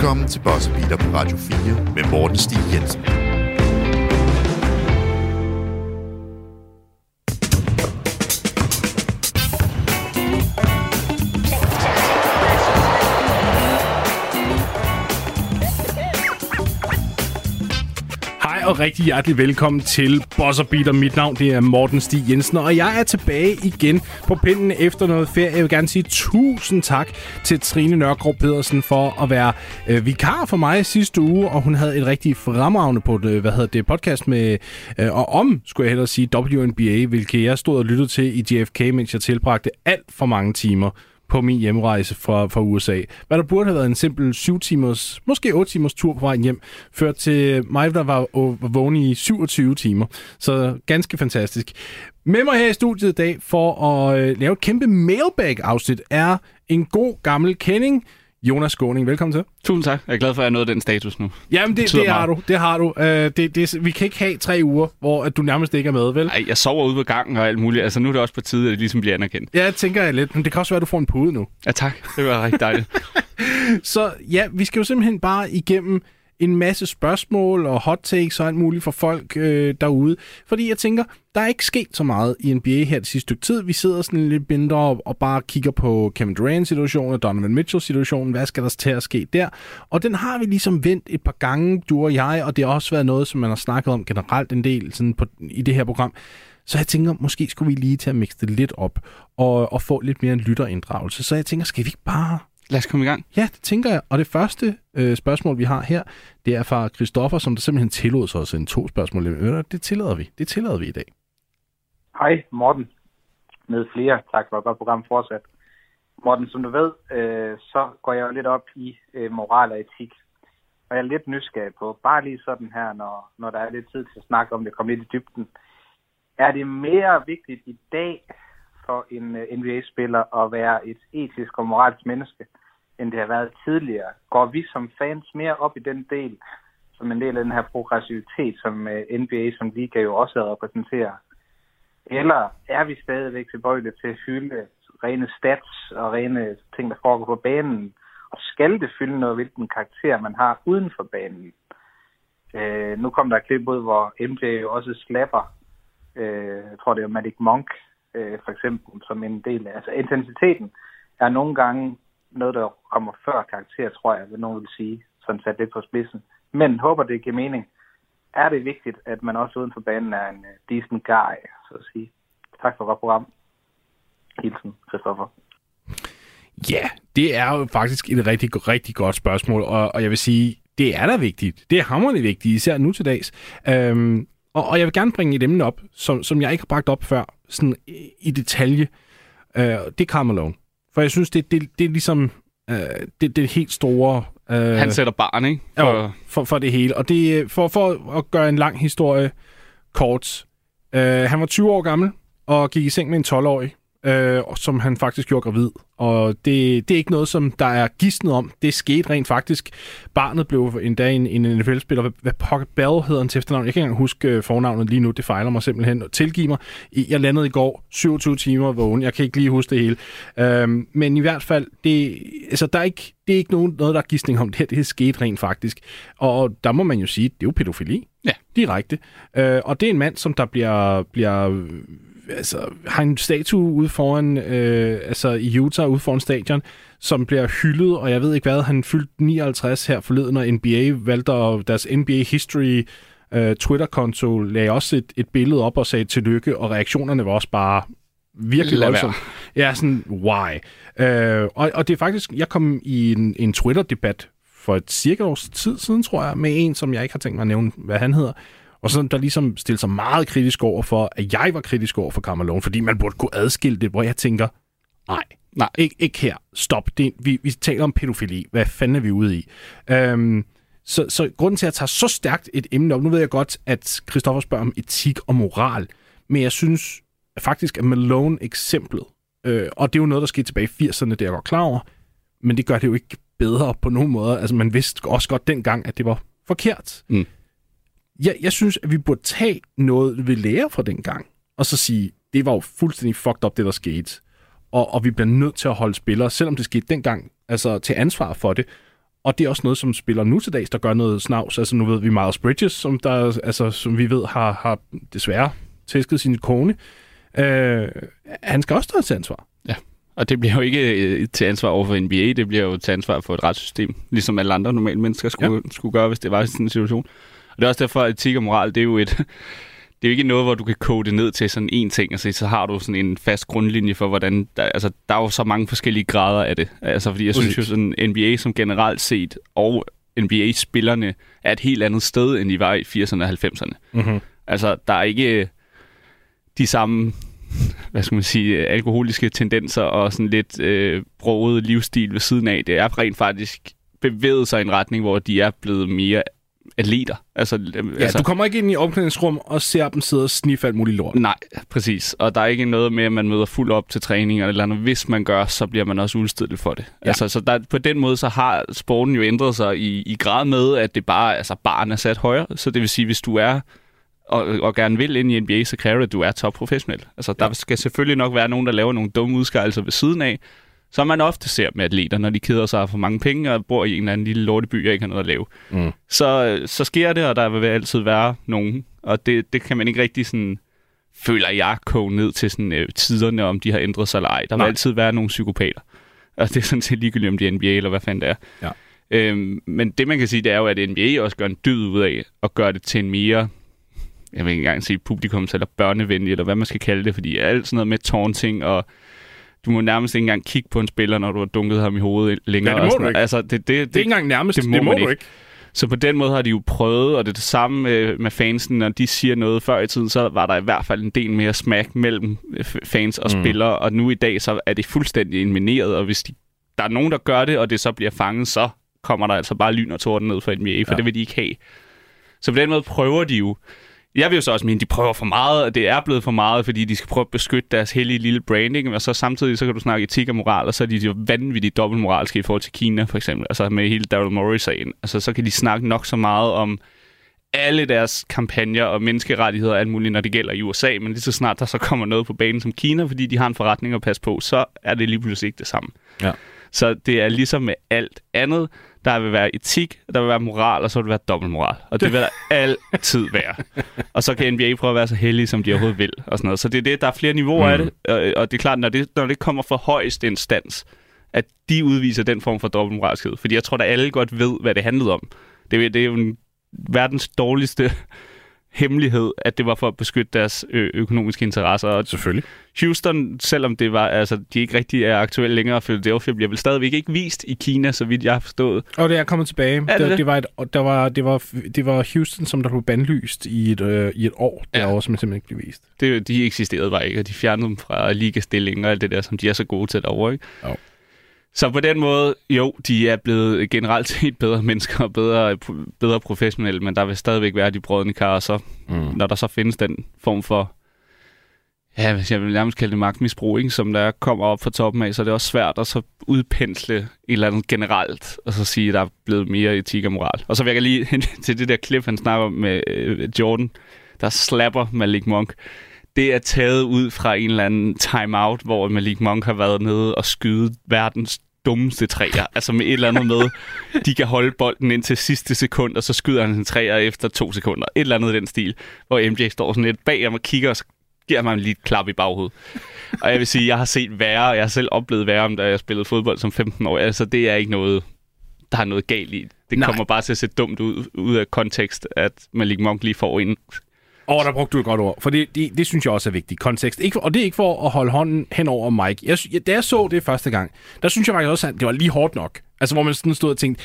Velkommen til Boss Beater på Radio 4 med Morten Stig Jensen. Rigtig hjertelig velkommen til Bosser Beater. Mit navn det er Morten Stig Jensen, og jeg er tilbage igen på pinden efter noget ferie. Jeg vil gerne sige tusind tak til Trine Nørgaard Pedersen for at være øh, vikar for mig sidste uge, og hun havde et rigtig fremragende på det, hvad hedder det, podcast med, øh, og om, skulle jeg hellere sige, WNBA, hvilket jeg stod og lyttede til i JFK, mens jeg tilbragte alt for mange timer på min hjemrejse fra, fra USA. Hvad der burde have været en simpel 7 timers, måske 8 timers tur på vejen hjem, ført til mig, der var, var vågen i 27 timer. Så ganske fantastisk. Med mig her i studiet i dag for at øh, lave et kæmpe mailbag-afsnit er en god gammel kending, Jonas Skåning. Velkommen til. Tusind tak. Jeg er glad for, at jeg nået den status nu. Jamen, det, betyder det har du. Det har du. Uh, det, det, vi kan ikke have tre uger, hvor at du nærmest ikke er med, vel? Ej, jeg sover ude på gangen og alt muligt. Altså, nu er det også på tide, at det ligesom bliver anerkendt. Ja, jeg tænker jeg lidt, men det kan også være, at du får en pude nu. Ja, tak. Det var rigtig dejligt. Så ja, vi skal jo simpelthen bare igennem en masse spørgsmål og hot takes og alt muligt for folk øh, derude. Fordi jeg tænker, der er ikke sket så meget i NBA her det sidste stykke tid. Vi sidder sådan lidt mindre og, og bare kigger på Kevin Durant-situationen og Donovan Mitchell-situationen. Hvad skal der til at ske der? Og den har vi ligesom vendt et par gange, du og jeg, og det har også været noget, som man har snakket om generelt en del sådan på, i det her program. Så jeg tænker, måske skulle vi lige til at mixe det lidt op og, og få lidt mere en lytterinddragelse. Så jeg tænker, skal vi ikke bare Lad os komme i gang. Ja, det tænker jeg. Og det første øh, spørgsmål, vi har her, det er fra Christoffer, som der simpelthen tillod sig at sende to spørgsmål. Det tillader vi. Det tillader vi i dag. Hej, Morten. Med flere. Tak for et godt program fortsat. Morten, som du ved, øh, så går jeg jo lidt op i øh, moral og etik. Og jeg er lidt nysgerrig på, bare lige sådan her, når, når der er lidt tid til at snakke om det, komme lidt i dybden. Er det mere vigtigt i dag for en øh, NBA-spiller at være et etisk og moralsk menneske, end det har været tidligere? Går vi som fans mere op i den del, som en del af den her progressivitet, som øh, NBA som liga jo også repræsenterer? Eller er vi stadigvæk tilbøjelige til at hylde rene stats og rene ting, der foregår på banen? Og skal det fylde noget, hvilken karakter man har uden for banen? Øh, nu kom der et klip ud, hvor MJ jo også slapper, øh, jeg tror det er Magic Monk, øh, for eksempel, som en del af. Altså intensiteten er nogle gange noget, der kommer før karakter, tror jeg, vil nogen vil sige, sådan sat lidt på spidsen. Men håber, det giver mening. Er det vigtigt, at man også uden for banen er en øh, decent guy, så at sige. Tak for godt program. Hilsen, Christoffer. Ja, det er jo faktisk et rigtig, rigtig godt spørgsmål, og, og jeg vil sige, det er da vigtigt. Det er hammerende vigtigt, især nu til dags. Øhm, og, og jeg vil gerne bringe et emne op, som, som jeg ikke har bragt op før, sådan i, i detalje. Øh, det er Karl for jeg synes, det, det, det er ligesom øh, det, det helt store... Øh, Han sætter barn, ikke? Jo, for, for det hele. Og det er for, for at gøre en lang historie kort. Uh, han var 20 år gammel og gik i seng med en 12-årig, uh, som han faktisk gjorde gravid. Og det, det er ikke noget, som der er gidsnet om. Det skete rent faktisk. Barnet blev endda en, en NFL-spiller. Hvad, hvad Pocket Bell hedder han til efternavn? Jeg kan ikke engang huske uh, fornavnet lige nu. Det fejler mig simpelthen. Tilgiv mig. Jeg landede i går 27 timer vågen. Jeg kan ikke lige huske det hele. Uh, men i hvert fald, det, altså, der er ikke, det er ikke nogen, noget, der er gidsning om det her. Det er sket rent faktisk. Og der må man jo sige, det er jo pædofili. Ja. Direkte. Uh, og det er en mand, som der bliver, bliver altså, har en statue ude foran, øh, altså i Utah, ude foran stadion, som bliver hyldet, og jeg ved ikke hvad, han fyldte 59 her forleden, og NBA valgte deres NBA History øh, Twitter-konto lagde også et, et billede op og sagde tillykke, og reaktionerne var også bare virkelig Lad voldsomme. Ja, sådan, why? Øh, og, og det er faktisk, jeg kom i en, en Twitter-debat for et cirka års tid siden, tror jeg, med en, som jeg ikke har tænkt mig at nævne, hvad han hedder, og så der ligesom stillede sig meget kritisk over for, at jeg var kritisk over for Carmelo, fordi man burde kunne adskille det, hvor jeg tænker, nej, Nej. ikke, ikke her, stop, det, vi, vi taler om pædofili, hvad fanden er vi ude i? Øhm, så, så grunden til, at jeg tager så stærkt et emne op, nu ved jeg godt, at Christoffer spørger om etik og moral, men jeg synes faktisk, at Malone-eksemplet, øh, og det er jo noget, der skete tilbage i 80'erne, det er jeg godt klar over, men det gør det jo ikke bedre på nogen måde. Altså, man vidste også godt dengang, at det var forkert. Mm. Jeg, jeg synes, at vi burde tage noget, vi lærer fra dengang, og så sige, det var jo fuldstændig fucked up, det der skete. Og, og vi bliver nødt til at holde spillere, selvom det skete dengang, altså til ansvar for det. og det er også noget, som spiller nu til dags, der gør noget snavs. Altså nu ved vi Miles Bridges, som, der, altså, som vi ved har, har desværre tæsket sin kone. Øh, han skal også stå til ansvar. Ja, og det bliver jo ikke øh, til ansvar over for NBA, det bliver jo til ansvar for et retssystem, ligesom alle andre normale mennesker skulle, ja. skulle gøre, hvis det var i sådan en situation. Og det er også derfor, at etik og moral, det er jo et... Det er jo ikke noget, hvor du kan kode det ned til sådan en ting, altså så har du sådan en fast grundlinje for, hvordan... Der, altså, der er jo så mange forskellige grader af det. Altså, fordi jeg synes jo, sådan NBA som generelt set, og NBA-spillerne er et helt andet sted, end de var i 80'erne og 90'erne. Mm-hmm. Altså, der er ikke de samme hvad skal man sige, alkoholiske tendenser og sådan lidt øh, broget livsstil ved siden af. Det er rent faktisk bevæget sig i en retning, hvor de er blevet mere atleter. Altså, Ja, altså, du kommer ikke ind i omklædningsrum og ser dem sidde og sniffe alt muligt lort. Nej, præcis. Og der er ikke noget med, at man møder fuld op til træning eller noget. Hvis man gør, så bliver man også udstedet for det. Ja. Altså, så der, på den måde, så har sporten jo ændret sig i, i grad med, at det bare, altså barn er sat højere. Så det vil sige, hvis du er og, og gerne vil ind i NBA, så kræver det, at du er topprofessionel. Altså, der skal selvfølgelig nok være nogen, der laver nogle dumme udskejelser ved siden af, som man ofte ser med atleter, når de keder sig for mange penge og bor i en eller anden lille lorteby og ikke har noget at lave. Mm. Så, så sker det, og der vil altid være nogen. Og det, det kan man ikke rigtig sådan, føler jeg, koge ned til sådan, øh, tiderne, om de har ændret sig eller ej. Der Nej. vil altid være nogle psykopater. Og det er sådan set ligegyldigt, om det er NBA eller hvad fanden det er. Ja. Øhm, men det, man kan sige, det er jo, at NBA også gør en dyd ud af at gøre det til en mere jeg vil ikke engang sige publikums- eller børnevenlig, eller hvad man skal kalde det, fordi alt sådan noget med taunting, og du må nærmest ikke engang kigge på en spiller, når du har dunket ham i hovedet længere. Ja, det må du ikke. Altså, det, det, Det er ikke engang nærmest. det Det må det må man du ikke. ikke. så på den måde har de jo prøvet, og det er det samme med, fansen, når de siger noget før i tiden, så var der i hvert fald en del mere smack mellem øh, fans og Mm. spillere, og nu i dag, så er det fuldstændig elimineret, og hvis de, der er nogen, der gør det, og det så bliver fanget, så kommer der altså bare lyn og torden ned for NBA, for ja. det vil de ikke have. Så på den måde prøver de jo, jeg vil jo så også mene, de prøver for meget, og det er blevet for meget, fordi de skal prøve at beskytte deres hellige lille branding, og så samtidig så kan du snakke etik og moral, og så er de jo vanvittigt dobbeltmoralske i forhold til Kina, for eksempel, altså med hele Daryl Morey-sagen. Altså så kan de snakke nok så meget om alle deres kampagner og menneskerettigheder og alt muligt, når det gælder i USA, men lige så snart der så kommer noget på banen som Kina, fordi de har en forretning at passe på, så er det lige pludselig ikke det samme. Ja. Så det er ligesom med alt andet. Der vil være etik, der vil være moral, og så vil der være dobbeltmoral. Og det vil der altid være. Og så kan NBA prøve at være så heldige, som de overhovedet vil. Og sådan noget. Så det er det, der er flere niveauer mm. af det. Og, og det er klart, når det, når det kommer fra højeste instans, at de udviser den form for dobbeltmoralskhed. Fordi jeg tror, at alle godt ved, hvad det handlede om. Det, er- det er jo en, verdens dårligste hemmelighed, at det var for at beskytte deres ø- økonomiske interesser. Og Selvfølgelig. Houston, selvom det var, altså, de ikke rigtig er aktuelle længere, og Philadelphia bliver vel stadigvæk ikke vist i Kina, så vidt jeg har forstået. Og det er kommet tilbage. det det, det? det, var et, der var, det, var, det var Houston, som der blev bandlyst i et, øh, i et år, Ja. derovre, som simpelthen ikke blev vist. Det, de eksisterede bare ikke, og de fjernede dem fra ligastillinger og alt det der, som de er så gode til derovre. Ikke? Jo. Så på den måde, jo, de er blevet generelt set bedre mennesker og bedre, bedre professionelle, men der vil stadigvæk være de brødende kar, og så, Mm. når der så findes den form for, ja, hvis jeg vil nærmest kalde det magtmisbrug, ikke, som der kommer op fra toppen af, så er det også svært at så udpensle et eller andet generelt, og så sige, at der er blevet mere etik og moral. Og så vil jeg lige hen til det der klip, han snakker om med øh, Jordan, der slapper Malik Monk. Det er taget ud fra en eller anden timeout, hvor Malik Monk har været nede og skyde verdens dummeste træer. Altså med et eller andet med, de kan holde bolden ind til sidste sekund, og så skyder han en træer efter to sekunder. Et eller andet i den stil, hvor MJ står sådan lidt bag ham og kigger, og så giver man lige et klap i baghovedet. Og jeg vil sige, jeg har set værre, og jeg har selv oplevet værre, da jeg spillede fodbold som 15 år. Altså det er ikke noget, der er noget galt i. Det. Nej. kommer bare til at se dumt ud, ud af kontekst, at Malik Monk lige får en Og der brugte du et godt ord, for det, det, det synes jeg også er vigtigt. Kontekst. Ikke, og det er ikke for at holde hånden hen over Mike. Jeg, jeg, da jeg så det første gang, der synes jeg faktisk også, at det var lige hårdt nok. Altså, hvor man sådan stod og tænkte,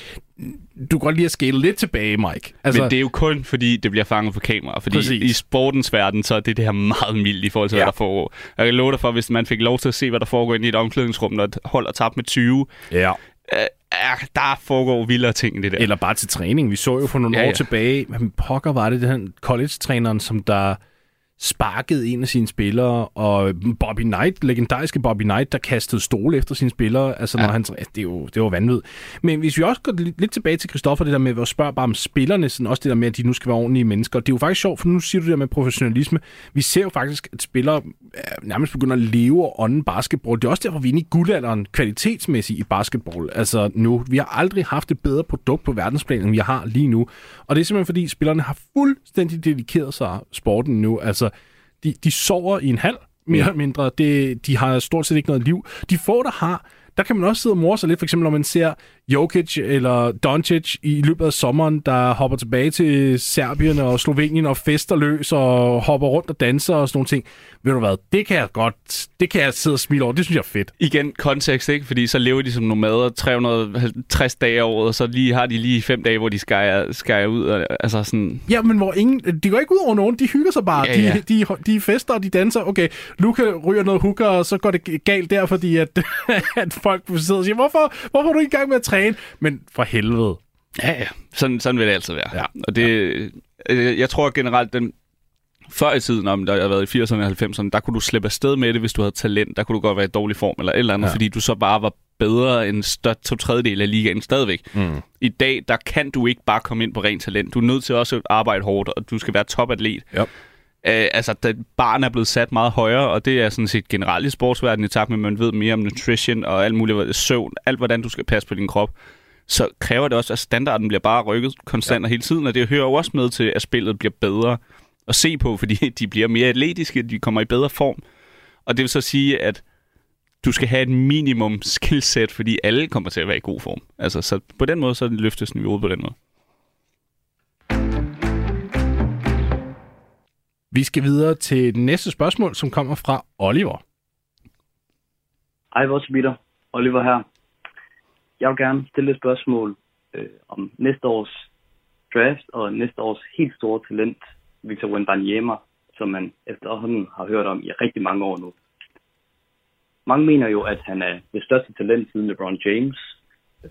du kan godt lige at scale lidt tilbage, Mike. Altså, Men det er jo kun, fordi det bliver fanget på kamera. Fordi Præcis. I sportens verden, så er det det her meget mildt i forhold til, Ja. hvad der foregår. Jeg kan love dig for, hvis man fik lov til at se, hvad der foregår inde i et omklædningsrum, når et hold er tabt med 20, ja. Øh, øh, der foregår vildere ting det der. Eller bare til træning. Vi så jo for nogle Ja, år ja. tilbage, men pokker var det, den college-træneren, som der sparkede en af sine spillere, og Bobby Knight, legendariske Bobby Knight, der kastede stole efter sine spillere, altså ja. når han, det, er jo, det var vanvittigt. Men hvis vi også går lidt tilbage til Christoffer, det der med at spørge bare om spillerne, sådan også det der med, at de nu skal være ordentlige mennesker, det er jo faktisk sjovt, for nu siger du det der med professionalisme. Vi ser jo faktisk, at spillere nærmest begynder at leve og ånde basketball. Det er også derfor, vi er inde i guldalderen kvalitetsmæssigt i basketball. Altså nu, vi har aldrig haft et bedre produkt på verdensplan, end vi har lige nu. Og det er simpelthen fordi, spillerne har fuldstændig dedikeret sig sporten nu. Altså, de, de sover i en halv, mere eller mindre. Det, de har stort set ikke noget liv. De få, der har, der kan man også sidde og morse sig lidt, for eksempel når man ser Jokic eller Doncic i løbet af sommeren, der hopper tilbage til Serbien og Slovenien og fester løs og hopper rundt og danser og sådan nogle ting. Ved du hvad, det kan jeg godt, det kan jeg sidde og smile over. Det synes jeg er fedt. Igen, kontekst, ikke? Fordi så lever de som nomader 360 dage om året, og så lige, har de lige fem dage, hvor de skærer, skærer ud. Og, altså sådan... Ja, men hvor ingen, de går ikke ud over nogen, de hygger sig bare. Ja, ja. De, de, de fester, og de danser. Okay, Luca ryger noget hooker, og så går det galt der, fordi at, at folk sidder og siger, hvorfor, hvorfor er du ikke i gang med at træne? Men for helvede. Ja, ja. Sådan, sådan vil det altid være. Ja. Og det, øh, jeg tror generelt, den, før i tiden, om der har været i 80'erne og 90'erne, der kunne du slippe afsted med det, hvis du havde talent. Der kunne du godt være i dårlig form eller et eller andet, ja. fordi du så bare var bedre end større to tredjedel af ligaen stadigvæk. Mm. I dag, der kan du ikke bare komme ind på rent talent. Du er nødt til også at arbejde hårdt, og du skal være topatlet. Yep. Uh, altså, den barn er blevet sat meget højere, og det er sådan set generelt i sportsverdenen i takt med, at man ved mere om nutrition og alt muligt søvn, alt hvordan du skal passe på din krop så kræver det også, at standarden bliver bare rykket konstant ja. og hele tiden, og det hører jo også med til, at spillet bliver bedre at se på, fordi de bliver mere atletiske, de kommer i bedre form. Og det vil så sige, at du skal have et minimum skillset, fordi alle kommer til at være i god form. Altså, så på den måde, så løftes niveauet på den måde. Vi skal videre til det næste spørgsmål, som kommer fra Oliver. Hej, vores Peter. Oliver her. Jeg vil gerne stille et spørgsmål øh, om næste års draft og næste års helt store talent, Victor Wembanyama, som man efterhånden har hørt om i rigtig mange år nu. Mange mener jo, at han er det største talent siden LeBron James,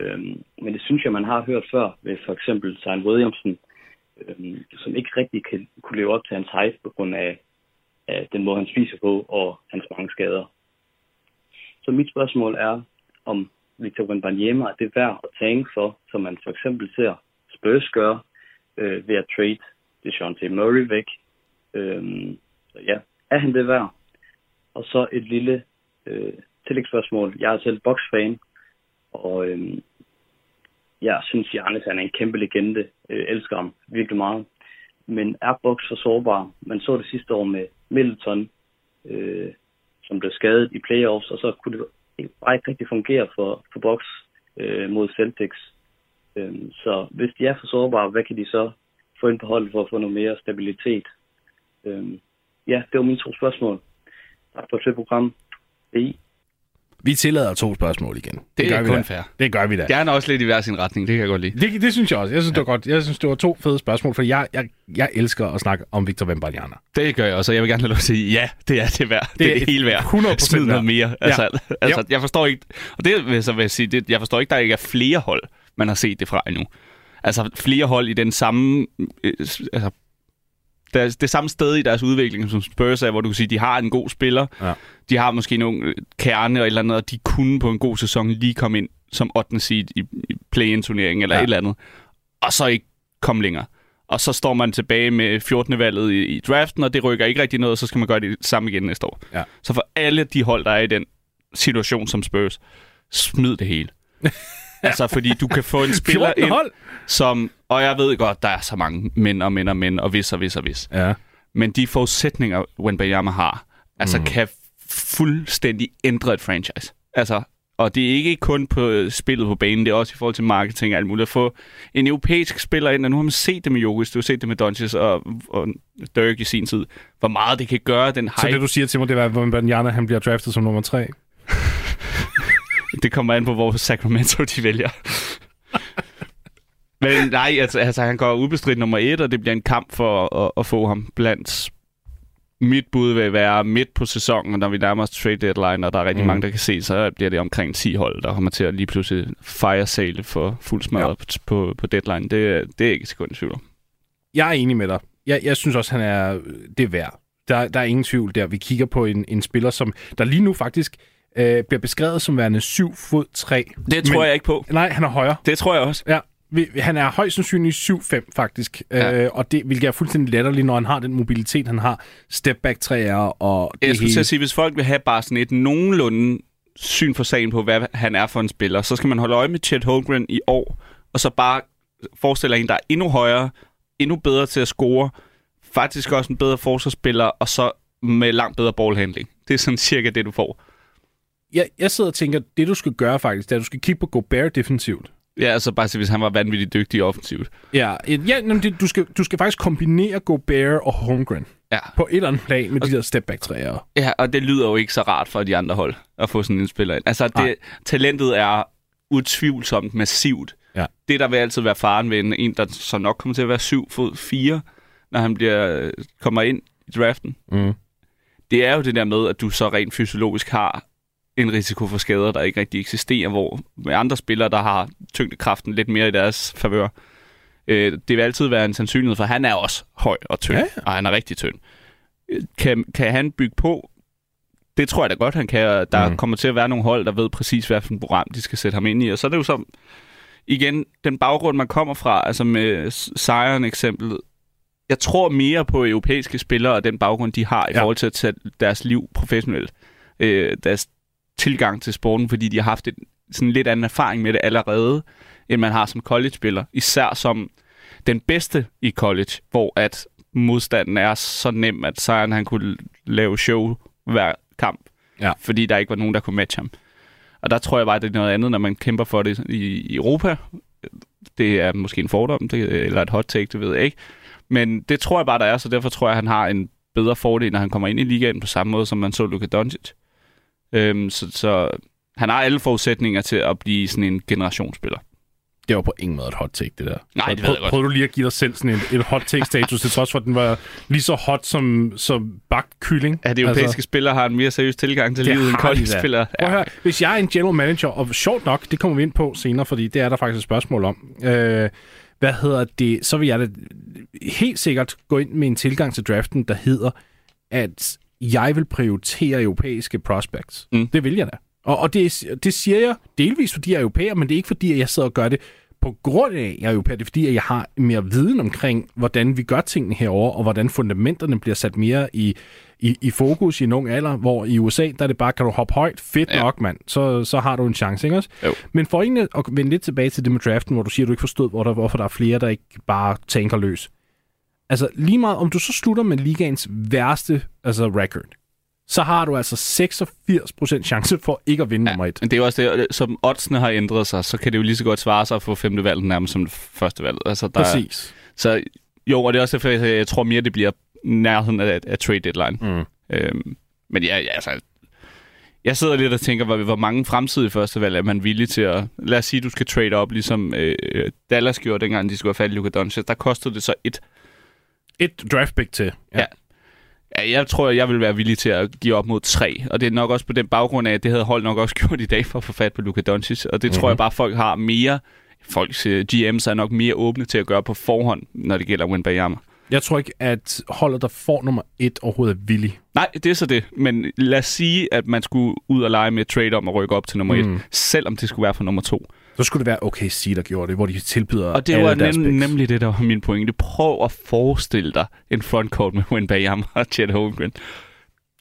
øhm, men det synes jeg, man har hørt før ved for eksempel Zion Williamson, øhm, som ikke rigtig kan, kunne leve op til hans hype på grund af, af den måde, han spiser på og hans mange skader. Så mit spørgsmål er, om Victor Wembanyama er det værd at tænke for, som man for eksempel ser Spurs gøre øh, ved at trade DeJounte Murray væk. Øhm, så ja, er han det værd? Og så et lille øh, tillægsspørgsmål. Jeg er selv boksfan, og øh, jeg synes, Giannis han er en kæmpe legende. Øh, elsker ham virkelig meget. Men er boks for sårbar? Man så det sidste år med Middleton, øh, som blev skadet i playoffs, og så kunne det bare ikke rigtig fungere for, for boks øh, mod Celtics. Øh, så hvis de er for sårbare, hvad kan de så få ind på holdet for at få noget mere stabilitet? Øh, ja, det var mine to spørgsmål. Tak for et program. Hej vi tillader to spørgsmål igen. Det, det gør er vi kun da. fair. Det gør vi da. Gerne også lidt i hver sin retning, det kan jeg godt lide. Det, det synes jeg også. Jeg synes, ja. det var godt. Jeg synes, det var to fede spørgsmål, for jeg, jeg, jeg elsker at snakke om Victor Wembanyama. Det gør jeg også, og jeg vil gerne have lov at sige, ja, det er det værd. Det, det er det hele værd. 100% Smid noget mere. Altså, ja. altså, jeg forstår ikke, og det vil så vil jeg sige, det, jeg forstår ikke, der ikke er flere hold, man har set det fra endnu. Altså flere hold i den samme øh, altså, deres, det samme sted i deres udvikling, som Spurs er, hvor du kan sige, de har en god spiller. Ja. De har måske nogle øh, kerne og et eller andet, og de kunne på en god sæson lige komme ind som 8. seed i, i play-in-turneringen eller ja. et eller andet. Og så ikke komme længere. Og så står man tilbage med 14. valget i, i draften, og det rykker ikke rigtig noget, og så skal man gøre det samme igen næste år. Ja. Så for alle de hold, der er i den situation som Spurs, smid det hele. altså, fordi du kan få en spiller ind, hold. som... Og jeg ved godt, der er så mange mænd og mænd og mænd, og vis og vis og vis. Ja. Men de forudsætninger, Wenbayama har, altså mm. kan fuldstændig ændre et franchise. Altså, og det er ikke kun på øh, spillet på banen, det er også i forhold til marketing og alt muligt. At få en europæisk spiller ind, og nu har man set det med Jokis, du har set det med Doncic og, og Dirk i sin tid, hvor meget det kan gøre, den hype. Så det, du siger til mig, det er, at Banyana, han bliver draftet som nummer tre? Det kommer an på, hvor Sacramento de vælger. Men nej, altså, altså han går ubestridt nummer et, og det bliver en kamp for at, at få ham blandt mit bud vil være midt på sæsonen, når vi nærmer os trade deadline, og der er rigtig mm. mange, der kan se, så bliver det omkring 10 hold, der kommer til at lige pludselig fire sale for fuld smadret ja. på, på deadline. Det, det er ikke sekund i tvivl Jeg er enig med dig. Jeg, jeg synes også, han er det er værd. Der, der er ingen tvivl der. Vi kigger på en, en spiller, som der lige nu faktisk øh, bliver beskrevet som værende 7 fod 3. Det tror Men- jeg ikke på. Nej, han er højere. Det tror jeg også. Ja, han er højst sandsynligt 7-5 faktisk, Ja. øh, og det hvilket er fuldstændig latterligt, når han har den mobilitet, han har. Step back træer og det Jeg skulle hele. at sige, hvis folk vil have bare sådan et nogenlunde syn for sagen på, hvad han er for en spiller, så skal man holde øje med Chet Holmgren i år, og så bare forestille en, der er endnu højere, endnu bedre til at score, faktisk også en bedre forsvarsspiller, og så med langt bedre ballhandling. Det er sådan cirka det, du får. Jeg, jeg sidder og tænker, det du skal gøre faktisk, det er, at du skal kigge på Gobert defensivt. Ja, altså bare se, hvis han var vanvittigt dygtig offensivt. Ja, ja jamen det, du, skal, du skal faktisk kombinere Gobert og Holmgren Ja. på et eller andet plan med de der step back træer. Ja, og det lyder jo ikke så rart for de andre hold at få sådan en spiller ind. Altså, Nej. det, talentet er utvivlsomt massivt. Ja. Det, der vil altid være faren ved en, en, der så nok kommer til at være 7 fod 4, når han bliver, kommer ind i draften, Mm. det er jo det der med, at du så rent fysiologisk har en risiko for skader, der ikke rigtig eksisterer, hvor med andre spillere, der har tyngdekraften lidt mere i deres favør, øh, det vil altid være en sandsynlighed, for han er også høj og tynd, Ja, og han er rigtig tynd. Øh, Kan, kan han bygge på? Det tror jeg da godt, han kan. Der Mm. mm. kommer til at være nogle hold, der ved præcis, hvad for et program de skal sætte ham ind i. Og så er det jo så, igen, den baggrund, man kommer fra, altså med sejren eksempel, jeg tror mere på europæiske spillere og den baggrund, de har i ja. forhold til at tage deres liv professionelt. Øh, deres tilgang til sporten, fordi de har haft et, sådan lidt anden erfaring med det allerede, end man har som college-spiller. Især som den bedste i college, hvor at modstanden er så nem, at sejren han kunne lave show hver kamp, Ja. fordi der ikke var nogen, der kunne matche ham. Og der tror jeg bare, at det er noget andet, når man kæmper for det i, i Europa. Det er måske en fordom, det, eller et hot take, det ved jeg ikke. Men det tror jeg bare, der er, så derfor tror jeg, at han har en bedre fordel, når han kommer ind i ligaen på samme måde, som man så Luka Doncic. Øhm, så, så han har alle forudsætninger til at blive sådan en generationsspiller. Det var på ingen måde et hot take, det der. Nej, det ved jeg godt. Prøvede du lige at give dig selv sådan et, et hot take-status, til trods for, at den var lige så hot som, som bagt kylling? At de europæiske altså, spillere har en mere seriøs tilgang til livet end har de da. college-spillere. Prøv at høre, hvis jeg er en general manager, og sjovt nok, det kommer vi ind på senere, fordi det er der faktisk et spørgsmål om. Øh, hvad hedder det? Så vil jeg da helt sikkert gå ind med en tilgang til draften, der hedder, at jeg vil prioritere europæiske prospects. Mm. Det vil jeg da. Og, og det, det siger jeg delvis, fordi jeg er europæer, men det er ikke fordi, at jeg sidder og gør det på grund af, at jeg er europæer. Det er fordi, at jeg har mere viden omkring, hvordan vi gør tingene herover og hvordan fundamenterne bliver sat mere i, i, i fokus i en ung alder, hvor i USA, der er det bare, kan du hoppe højt, fedt ja. Ja. nok, mand, så, så har du en chance, ikke også? Jo. Men for egentlig at vende lidt tilbage til det med draften, hvor du siger, at du ikke forstod, hvor der, hvorfor der er flere, der ikke bare tænker løs. Altså lige meget, om du så slutter med ligaens værste altså record, så har du altså 86% chance for ikke at vinde ja. nummer et. Men det er jo også det, som oddsene har ændret sig, så kan det jo lige så godt svare sig at få femte valg nærmest som første valg. Altså, der er, Præcis. så jo, og det er også derfor, jeg, jeg tror mere, det bliver nærheden af, af trade deadline. Mm. Øhm, men ja, ja, altså, jeg sidder lidt og tænker, hvor, hvor mange fremtidige første valg er man villig til at... Lad os sige, du skal trade op, ligesom øh, Dallas gjorde, dengang de skulle have fat i Luka Doncic. Der kostede det så et. Et draft pick til. Ja. Ja, jeg tror, jeg vil være villig til at give op mod tre. Og det er nok også på den baggrund af, at det havde hold nok også gjort i dag for at få fat på Luka Doncic. Og det mm-hmm. tror jeg bare, folk har mere... Folks uh, GM's er nok mere åbne til at gøre på forhånd, når det gælder Wembanyama. Jeg tror ikke, at holdet, der får nummer et, overhovedet er villig. Nej, det er så det. Men lad os sige, at man skulle ud og lege med trade om at rykke op til nummer Mm. et, selvom det skulle være for nummer to. Så skulle det være OKC, der gjorde det, hvor de tilbyder Og det var nem, nemlig det, der var min pointe. Prøv at forestille dig en frontcourt med Wembanyama og Chet Holmgren.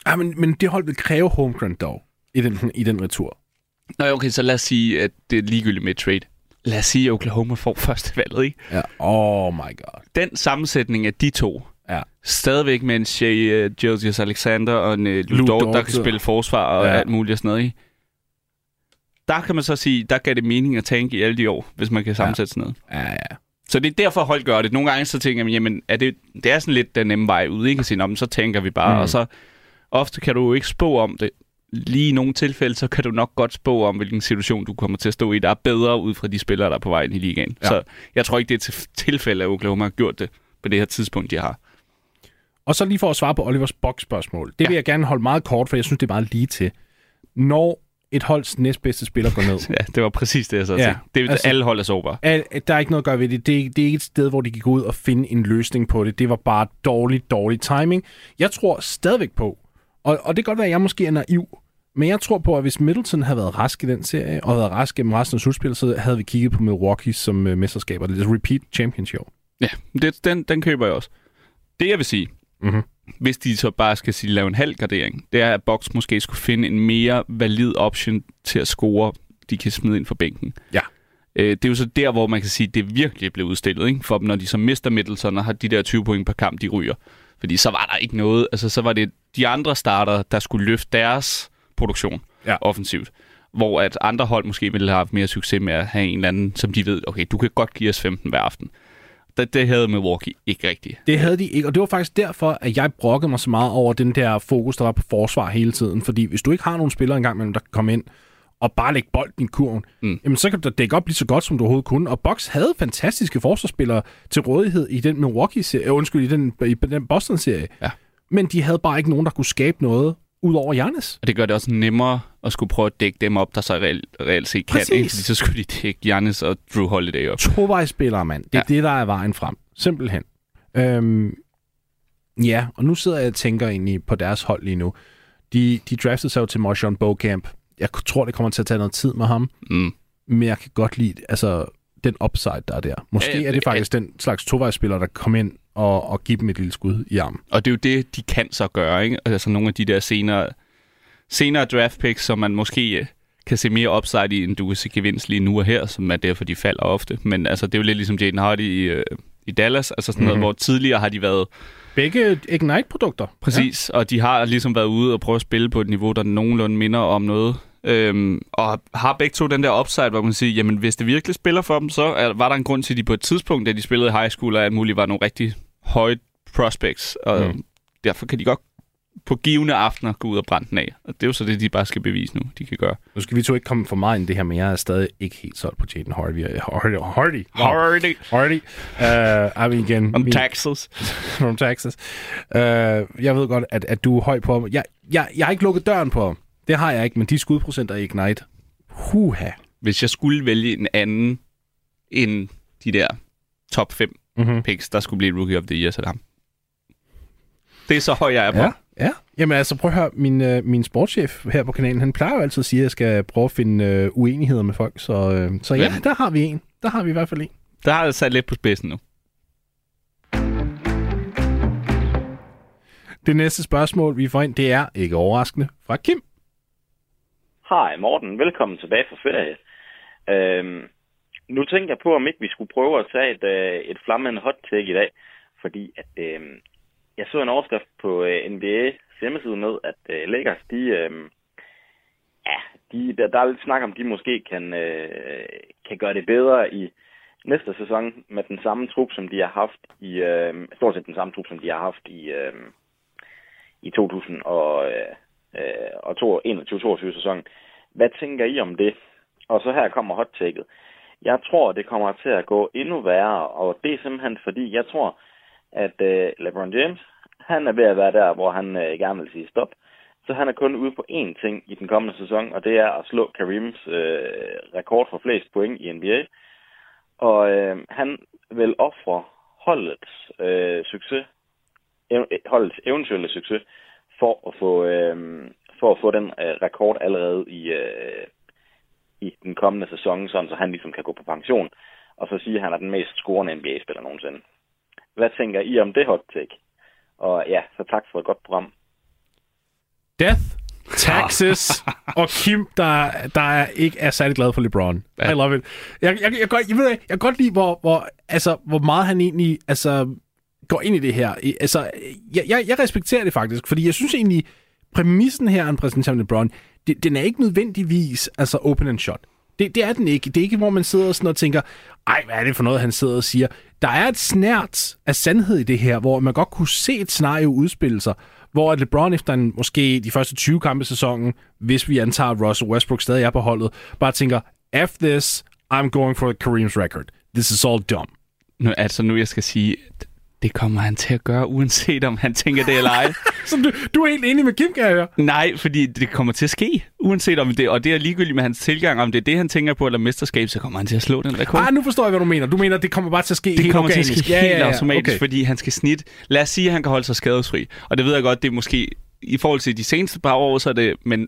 Ja, men, men det hold vil kræve Holmgren dog i den, i den retur. Nå, okay, så lad os sige, at det er ligegyldigt med trade. Lad os sige, at Oklahoma får første valget, ikke? Ja. Oh my god. Den sammensætning af de to, Ja. stadigvæk med en Shea uh, Gilgeous Alexander og en uh, Lou Lou Dort, der kan spille forsvar og ja. alt muligt og sådan noget, ikke? Der kan man så sige, der gav det mening at tænke i alle de år, hvis man kan sammensætte sådan noget. Ja, ja. Så det er derfor, hold gør det. Nogle gange så tænker jeg, jamen, er det, det er sådan lidt den nemme vej ud, ikke? Sige, "Nå, men så tænker vi bare, Mm. og så ofte kan du jo ikke spå om det. Lige i nogle tilfælde, så kan du nok godt spå om, hvilken situation du kommer til at stå i, der er bedre ud fra de spillere, der er på vej ind i ligaen. Ja. Ja. Så jeg tror ikke, det er til tilfælde, at Oklahoma har gjort det på det her tidspunkt, de har. Og så lige for at svare på Olivers boksspørgsmål. Det vil Ja. jeg gerne holde meget kort, for jeg synes, det er meget lige til. Når et holds næstbedste spiller går ned. Ja, det var præcis det, jeg så Ja, ja, Det er altså- alle hold er. Al- der er ikke noget at gøre ved det. det. Det er ikke et sted, hvor de gå ud og finde en løsning på det. Det var bare dårlig, dårlig timing. Jeg tror stadigvæk på, og, og det kan godt være, at jeg måske er naiv, men jeg tror på, at hvis Middleton havde været rask i den serie, og været rask gennem resten af slutspillet, så havde vi kigget på Milwaukee som uh, mesterskaber. Det er repeat championship. Ja, det, den, den køber jeg også. Det jeg vil sige, Mhm. Hvis de så bare skal sige, lave en halv gradering, det er, at Box måske skulle finde en mere valid option til at score, de kan smide ind for bænken. Ja. Øh, det er jo så der, hvor man kan sige, at det virkelig blev udstillet ikke? for dem, når de så mister Middleton og har de der 20 point per kamp, de ryger. Fordi så var der ikke noget, altså så var det de andre starter, der skulle løfte deres produktion Ja. offensivt. Hvor at andre hold måske ville have haft mere succes med at have en eller anden, som de ved, okay, du kan godt give os 15 hver aften. Det, det havde Milwaukee ikke rigtigt. Det havde de ikke, og det var faktisk derfor, at jeg brokkede mig så meget over den der fokus, der var på forsvar hele tiden. Fordi hvis du ikke har nogen spillere engang mellem, der kan komme ind og bare lægge bolden i kurven, mm. Jamen så kan du dække op lige så godt, som du overhovedet kunne. Og Bucks havde fantastiske forsvarsspillere til rådighed i den Milwaukee-serie, øh, undskyld, i den, i den Boston-serie. Ja. Men de havde bare ikke nogen, der kunne skabe noget ud over Giannis. Og det gør det også nemmere at skulle prøve at dække dem op, der så reelt, reelt set kan. Præcis. Ikke? Fordi så skulle de dække Giannis og Drew Holiday op. Tovejsspillere, mand. Det er ja. Ja. det, der er vejen frem. Simpelthen. Øhm, ja, og nu sidder jeg og tænker egentlig på deres hold lige nu. De, de draftede sig jo til Marshawn Bocamp. Jeg tror, det kommer til at tage noget tid med ham, Mm. men jeg kan godt lide altså, den upside, der er der. Måske Ja, er det faktisk den slags tovejsspiller, der kommer ind og, og giver dem et lille skud i armen. Og det er jo det, de kan så gøre. Ikke? Altså nogle af de der senere, senere draft picks, som man måske øh, kan se mere upside i, end du kan se gevinst lige nu og her, som er derfor, de falder ofte. Men altså, det er jo lidt ligesom Jaden Hardy i, øh, i Dallas, altså sådan noget, Mhm. hvor tidligere har de været Begge Ignite-produkter. Præcis, ja. og de har ligesom været ude og prøve at spille på et niveau, der nogenlunde minder om noget. Øhm, og har begge to den der upside, hvor man siger, jamen hvis det virkelig spiller for dem, så er, var der en grund til, at de på et tidspunkt, da de spillede i high school, og alt muligt, var nogle rigtig høje prospects. Og mm. derfor kan de godt på givende aftener gå ud og brænde den af. Og det er jo så det, de bare skal bevise nu, de kan gøre. Nu skal vi to ikke komme for meget ind det her, men jeg er stadig ikke helt solgt på Jaden Hardy. Hardy. Hardy. Hardy Hardy. Uh, I mean, igen, min- Texas. from Texas. Uh, jeg ved godt, at, at du er høj på ham. Jeg, jeg, jeg har ikke lukket døren på ham. Det har jeg ikke, men de skudprocenter i Ignite. Huha. Hvis jeg skulle vælge en anden end de der top 5 Mm-hmm. picks, der skulle blive Rookie of the Year, så det ham. Det er så høj, jeg er på. Ja, ja. Jamen altså, prøv at høre, min, øh, min sportschef her på kanalen, han plejer jo altid at sige, at jeg skal prøve at finde øh, uenigheder med folk. Så, øh, så ja, der har vi en. Der har vi i hvert fald en. Der har jeg sat lidt på spidsen nu. Det næste spørgsmål, vi får ind, det er, ikke overraskende, fra Kim. Hej Morten, velkommen tilbage fra ferie. Øhm, nu tænker jeg på, om ikke vi skulle prøve at tage et, øh, et flammende hot take i dag, fordi at, øh, jeg så en overskrift på øh, NBA's hjemmeside med, at øh, Lakers, de, øh, ja, de, der, der er lidt snak om, de måske kan, øh, kan gøre det bedre i næste sæson med den samme trup, som de har haft i, øh, stort set den samme trup, som de har haft i, øh, i 2000 og, øh, øh og 21-22 sæson. Hvad tænker I om det? Og så her kommer hot taket. Jeg tror, det kommer til at gå endnu værre, og det er simpelthen fordi, jeg tror, at øh, LeBron James, han er ved at være der, hvor han øh, gerne vil sige stop. Så han er kun ude på én ting i den kommende sæson, og det er at slå Karims øh, rekord for flest point i NBA. Og øh, han vil ofre holdets øh, succes, ev- holdets eventuelle succes, for at få, øh, for at få den øh, rekord allerede i, øh, i den kommende sæson, sådan så han ligesom kan gå på pension, og så sige, at han er den mest scorende NBA-spiller nogensinde. Hvad tænker I om det hot take? Og ja, så tak for et godt program. Death, Taxes og Kim, der, der er ikke er særlig glad for LeBron. Ja. I love it. Jeg, jeg, jeg, godt, jeg, ved, jeg kan godt lide, hvor, hvor, altså, hvor meget han egentlig altså, går ind i det her. I- Altså, jeg, jeg, jeg respekterer det faktisk, fordi jeg synes egentlig, præmissen her, han præsenterer LeBron, det, den er ikke nødvendigvis altså open and shot. Det, det er den ikke. Det er ikke, hvor man sidder sådan og tænker, ej, hvad er det for noget, han sidder og siger. Der er et snært af sandhed i det her, hvor man godt kunne se et scenario udspille sig, hvor at LeBron efter en, måske de første 20 kampe i sæsonen, hvis vi antager, at Russell Westbrook stadig er på holdet, bare tænker, F this, I'm going for Kareem's record. This is all dumb. Nu, altså nu jeg skal sige, det kommer han til at gøre, uanset om han tænker det eller ej. Så du, du er helt enig med Kim, kan jeg høre? Nej, fordi det kommer til at ske, uanset om det, og det er ligegyldigt med hans tilgang, om det er det, han tænker på, eller mesterskab, så kommer han til at slå den rekord. Ah, nu forstår jeg, hvad du mener. Du mener, det kommer bare til at ske det helt kommer organisk. til at ske helt automatisk, okay. fordi han skal snit. Lad os sige, at han kan holde sig skadesfri. Og det ved jeg godt, det er måske i forhold til de seneste par år, så er det, men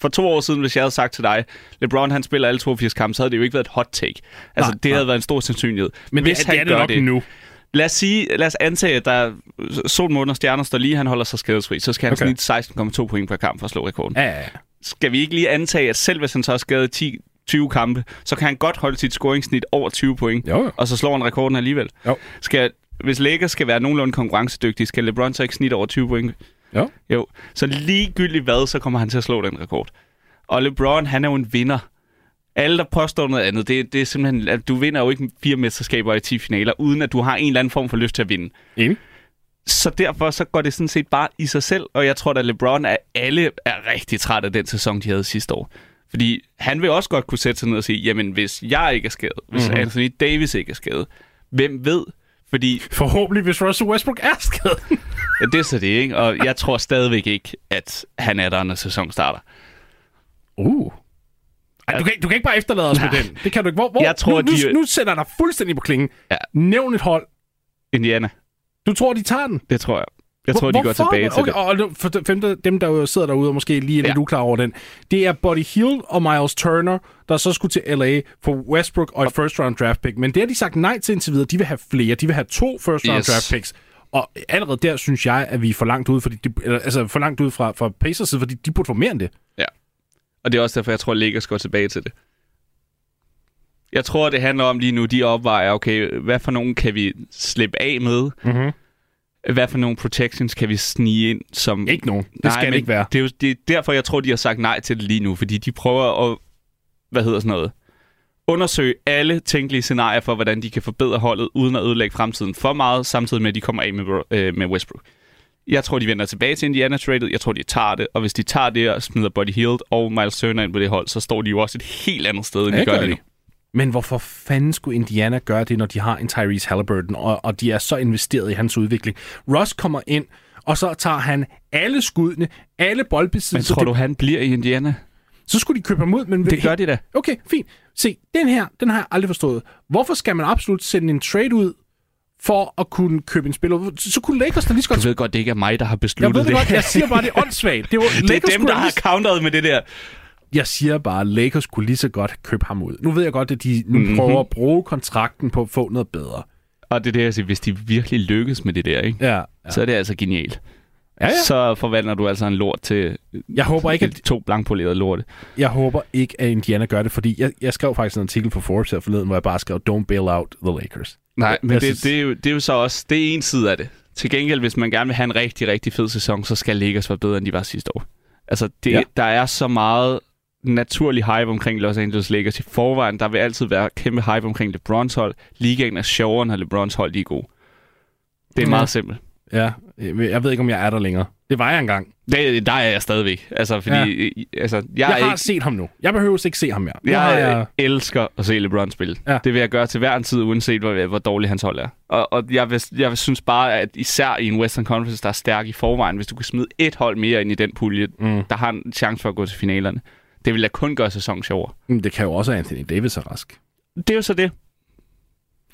for to år siden, hvis jeg havde sagt til dig, LeBron han spiller alle 82 kampe, så havde det jo ikke været et hot take. Altså, Nej, det havde nej. været en stor sandsynlighed. Men hvis det, han det er det gør nok det, nu. Lad os, sige, lad os antage, at der er sol, måne og stjerner står lige, han holder sig skadesfri, så skal han Okay. snit 16,2 point per kamp for at slå rekorden. Ja, ja, ja. Skal vi ikke lige antage, at selv hvis han så er skadet 10 20 kampe, så kan han godt holde sit scoringsnit over 20 point, Jo, jo. og så slår han rekorden alligevel. Jo. Skal, hvis Lakers skal være nogenlunde konkurrencedygtig, skal LeBron så ikke snit over 20 point? Jo. Jo. Så ligegyldigt hvad, så kommer han til at slå den rekord. Og LeBron, han er jo en vinder. Alle, der påstår noget andet, det, det er simpelthen, at du vinder jo ikke fire mesterskaber i 10 finaler, uden at du har en eller anden form for lyst til at vinde. Enig. Så derfor så går det sådan set bare i sig selv, og jeg tror, at LeBron er alle er rigtig træt af den sæson, de havde sidste år. Fordi han vil også godt kunne sætte sig ned og sige, jamen hvis jeg ikke er skadet, hvis Mhm. mm-hmm. Anthony Davis ikke er skadet, hvem ved? Fordi Forhåbentlig, hvis Russell Westbrook er skadet. ja, det er så det, ikke? Og jeg tror stadigvæk ikke, at han er der, når sæsonen starter. Uh. Ej, du, kan, du kan ikke bare efterlade os med Nej. den. Det kan du ikke. Hvor, hvor, Jeg tror, nu, nu, de- nu sætter jeg dig fuldstændig på klingen. Ja. Nævn et hold. Indiana, Du tror, de tager den? det tror jeg. Jeg tror, Hvor- de går hvorfor? tilbage til okay, det. Og nu- for dem, der, dem, der jo sidder derude og måske lige er lidt Ja. uklar over den. Det er Buddy Hield og Miles Turner, der så skulle til LA for Westbrook og et first round draft pick. Men det har de sagt nej til indtil videre. De vil have flere. De vil have to first round Yes. draft picks. Og allerede der synes jeg, at vi er for langt ud, fordi de, eller, altså for langt ud fra, fra Pacers side, fordi de burde få mere end det. Og det er også derfor, jeg tror, at Lakers går tilbage til det. Jeg tror, det handler om lige nu, de opvejer, okay, hvad for nogen kan vi slippe af med? Mm-hmm. Hvad for nogle protections kan vi snige ind, som... Ikke nogen. Det skal men det ikke være. Det er, jo, det er derfor, jeg tror, de har sagt nej til det lige nu, fordi de prøver at, hvad hedder sådan noget, undersøge alle tænkelige scenarier for, hvordan de kan forbedre holdet, uden at ødelægge fremtiden for meget, samtidig med, at de kommer af med, øh, med Westbrook. Jeg tror, de vender tilbage til Indiana Traded. Jeg tror, de tager det. Og hvis de tager det og smider Buddy Hield og Miles Turner ind på det hold, så står de jo også et helt andet sted, end Ja, de gør det de. nu. Men hvorfor fanden skulle Indiana gøre det, når de har en Tyrese Halliburton, og, og de er så investeret i hans udvikling? Ross kommer ind, og så tager han alle skuddene, alle Men boldbesiddelser. tror du, han bliver i Indiana? Så skulle de købe ham ud, men... Det gør de da. Okay, fint. Se, den her, den har jeg aldrig forstået. Hvorfor skal man absolut sende en trade ud for at kunne købe en spiller? Så kunne Lakers da lige så Du godt... ved godt, det ikke er mig, der har Jeg besluttet ved det godt, jeg siger bare, det er åndssvagt. Det, var, det er dem, der har counteret med det der. Jeg siger bare, Lakers kunne lige så godt købe ham ud. Nu ved jeg godt, at de nu Mhm. mm-hmm. prøver at bruge kontrakten på at få noget bedre. Og det er det, jeg siger, hvis de virkelig lykkes med det der, ikke? Ja, ja. så er det altså genialt. Ja, ja. Så forvandler du altså en lort til Jeg håber ikke, at to blankpolerede lorte. Jeg håber ikke, at Indiana gør det, fordi jeg, jeg skrev faktisk en artikel på Forbes her forleden, hvor jeg bare skrev, don't bail out the Lakers. Nej, men jeg det, synes- det, er jo, det er jo så også, det er en side af det. Til gengæld, hvis man gerne vil have en rigtig, rigtig fed sæson, så skal Lakers være bedre, end de var sidste år. Altså, det, Ja. ja. der er så meget naturlig hype omkring Los Angeles Lakers i forvejen. Der vil altid være kæmpe hype omkring LeBrons hold. Ligaen er sjovere, når LeBrons hold de er gode. Det er Ja. meget simpelt. Ja, jeg ved ikke, om jeg er der længere. Det var jeg engang. Det, der er jeg stadigvæk. Altså, fordi, ja. altså, jeg, Jeg, jeg har ikke, set ham nu. Jeg behøver ikke se ham mere. Jeg, har jeg elsker at se LeBron spille. Ja. Det vil jeg gøre til hver en tid, uanset hvor, hvor dårlig hans hold er. Og, og jeg, vil, jeg vil synes bare, at især i en Western Conference, der er stærk i forvejen, hvis du kan smide et hold mere ind i den pulje, Mm. der har en chance for at gå til finalerne. Det vil da kun gøre sæsonen sjovere. Men Det kan jo også Anthony Davis er rask. Det er jo så det.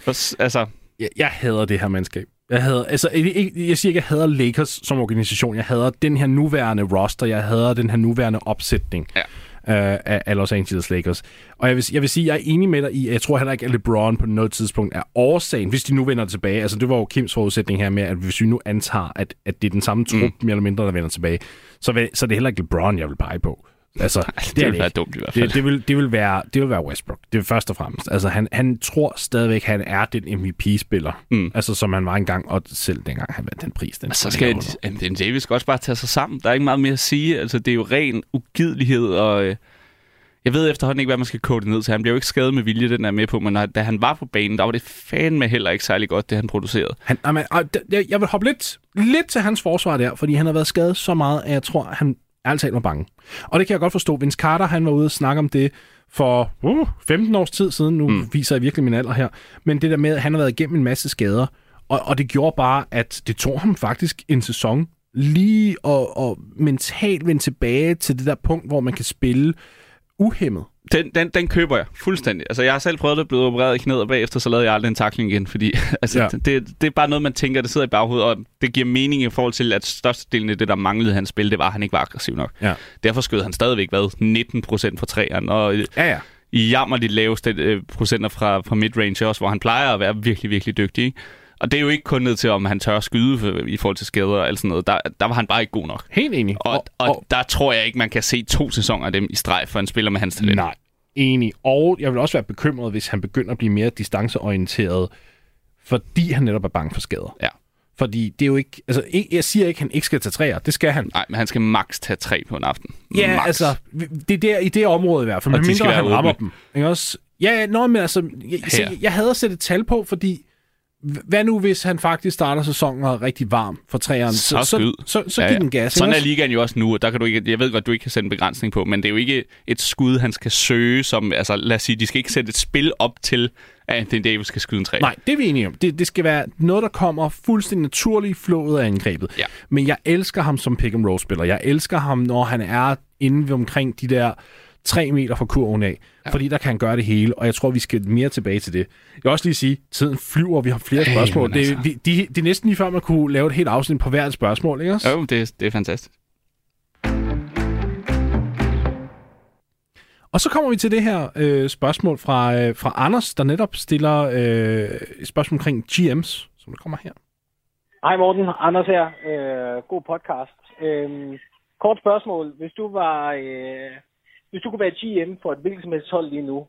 Og, altså, Jeg, jeg hader det her mandskab. Jeg hader, altså, jeg siger ikke, jeg hader Lakers som organisation. Jeg hader den her nuværende roster. Jeg hader den her nuværende opsætning Ja. øh, af, Los Angeles Lakers. Og jeg vil, jeg vil sige, jeg er enig med dig i, at jeg tror heller ikke, at LeBron på noget tidspunkt er årsagen, hvis de nu vender tilbage. Altså, det var jo Kims forudsætning her med, at hvis vi nu antager, at, at det er den samme trup, mm. mere eller mindre, der vender tilbage, så, vil, så er det heller ikke LeBron, jeg vil pege på. Altså, det, er det vil det være dumt i hvert fald. Det, det, vil, det, vil være, det vil være Westbrook. Det er først og fremmest. Altså, han, han tror stadigvæk, han er den MVP-spiller. Mm. Altså, som han var engang, og selv dengang han vandt den pris. Den Og så den skal. Anthony Davis også bare tage sig sammen. Der er ikke meget mere at sige. Altså, det er jo ren ugidelighed, og øh, jeg ved efterhånden ikke, hvad man skal kode det ned til. Han bliver jo ikke skadet med vilje, den er med på, men når, da han var på banen, der var det fandme heller ikke særlig godt, det han producerede. Han, amen, jeg, vil hoppe lidt, lidt til hans forsvar der, fordi han har været skadet så meget, at jeg tror, han ærligt talt var bange. Og det kan jeg godt forstå. Vince Carter, han var ude og snakke om det for uh, 15 års tid siden. Nu mm. viser jeg virkelig min alder her. Men det der med, at han har været igennem en masse skader, Og, og det gjorde bare, at det tog ham faktisk en sæson lige og, og mentalt vende tilbage til det der punkt, hvor man kan spille uhemmet. Den, den, den køber jeg fuldstændig. Altså, jeg har selv prøvet det, blevet opereret i knæet, og bagefter så lavede jeg aldrig en takling igen, fordi altså, Ja. det, det er bare noget, man tænker, det sidder i baghovedet, og det giver mening i forhold til, at størstedelen af det, der manglede hans spil, det var, at han ikke var aggressiv nok. Ja. Derfor skød han stadigvæk, hvad, 19 procent fra træerne, og Ja, ja. i jammer de laveste øh, procenter fra, fra midrange også, hvor han plejer at være virkelig, virkelig dygtig. Ikke? Og det er jo ikke kun ned til, om han tør at skyde for, i forhold til skader og alt sådan noget. Der, der var han bare ikke god nok. Helt enig. Og, og, og der tror jeg ikke, man kan se to sæsoner af dem i streg for en spiller med hans talent. Nej, enig. Og jeg vil også være bekymret, hvis han begynder at blive mere distanceorienteret, fordi han netop er bange for skader. Ja. Fordi det er jo ikke... Altså, jeg siger ikke, at han ikke skal tage træer. Det skal han. Nej, men han skal maks tage tre på en aften. Ja, Max. altså, det er der, i det område i hvert fald. Og Men mindre han rammer dem. Ikke også? Ja, nå, men altså, jeg, se, jeg havde at sætte et tal på, fordi hvad nu, hvis han faktisk starter sæsonen og er rigtig varm for træeren? Så så, så, så, så giv den gas. Sådan er ligaen jo også nu, og der kan du ikke, jeg ved godt, du ikke kan sætte en begrænsning på, men det er jo ikke et skud, han skal søge, som, altså lad os sige, de skal ikke sætte et spil op til, at Anthony Davis skal skyde en træ. Nej, det er vi enige om. Det, det skal være noget, der kommer fuldstændig naturligt i flowet af angrebet. Ja. Men jeg elsker ham som pick and roll spiller. Jeg elsker ham, når han er inde omkring de der 3 meter fra kurven af. Ja. Fordi der kan han gøre det hele, og jeg tror, vi skal mere tilbage til det. Jeg vil også lige sige, tiden flyver, vi har flere Hey, spørgsmål. men Det, altså. vi, de, det er næsten lige før, man kunne lave et helt afsnit på hvert spørgsmål, ikke også? Jo, det, det er fantastisk. Og så kommer vi til det her øh, spørgsmål fra, øh, fra Anders, der netop stiller øh, et spørgsmål omkring GM's, som der kommer her. Hej Morten, Anders her. Øh, god podcast. Øh, kort spørgsmål. Hvis du var, øh, hvis du kunne være GM for et hvilket som helst hold lige nu,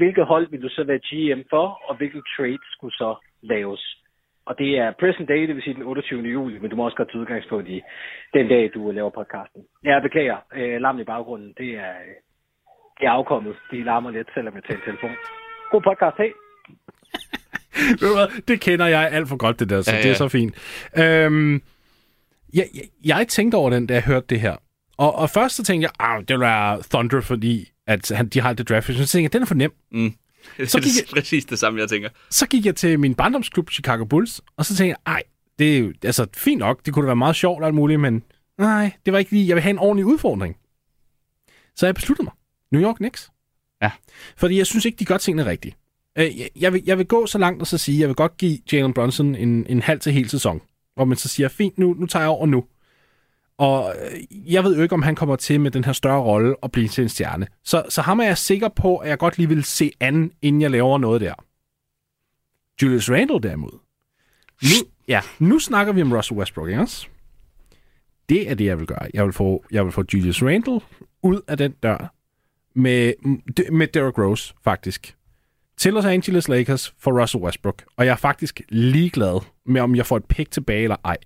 hvilket hold vil du så være GM for, og hvilke trades skulle så laves? Og det er present day, det vil sige den 28. juli, men du må også godt tage udgangspunkt i den dag, du laver podcasten. Jeg beklager, øh, larmen i baggrunden, det er, øh, det er afkommet. De larmer lidt, selvom jeg tager en telefon. God podcast, hvad, det kender jeg alt for godt, det der, så ja, Ja, ja. det er ja. så fint. Øhm, jeg, jeg, jeg tænkte over den, da jeg hørte det her. Og, og først så tænkte jeg, det vil være Thunder, fordi at han, de har det draft. Så tænkte jeg, den er for nem. Mm. Så Så det gik er præcis det samme, jeg tænker. Så gik jeg til min barndomsklub, Chicago Bulls, og så tænkte jeg, ej, det er jo altså, fint nok, det kunne da være meget sjovt og alt muligt, men nej, det var ikke lige, jeg vil have en ordentlig udfordring. Så jeg besluttede mig. New York Knicks. Ja. Fordi jeg synes ikke, de gør tingene rigtigt. Øh, jeg- Jeg vil, jeg vil gå så langt og så sige, jeg vil godt give Jalen Brunson en, en halv til hel sæson. Hvor man så siger, fint, nu, nu tager jeg over nu. Og øh, jeg ved jo ikke, om han kommer til med den her større rolle og blive til en stjerne. Så, så ham er jeg sikker på, at jeg godt lige vil se an, inden jeg laver noget der. Julius Randle derimod. Nu, ja, nu snakker vi om Russell Westbrook, ikke også? Det er det, jeg vil gøre. Jeg vil få, jeg vil få Julius Randle ud af den dør med, med Derrick Rose, faktisk. Til Los Angeles Lakers for Russell Westbrook. Og jeg er faktisk ligeglad med, om jeg får et pick tilbage eller ej.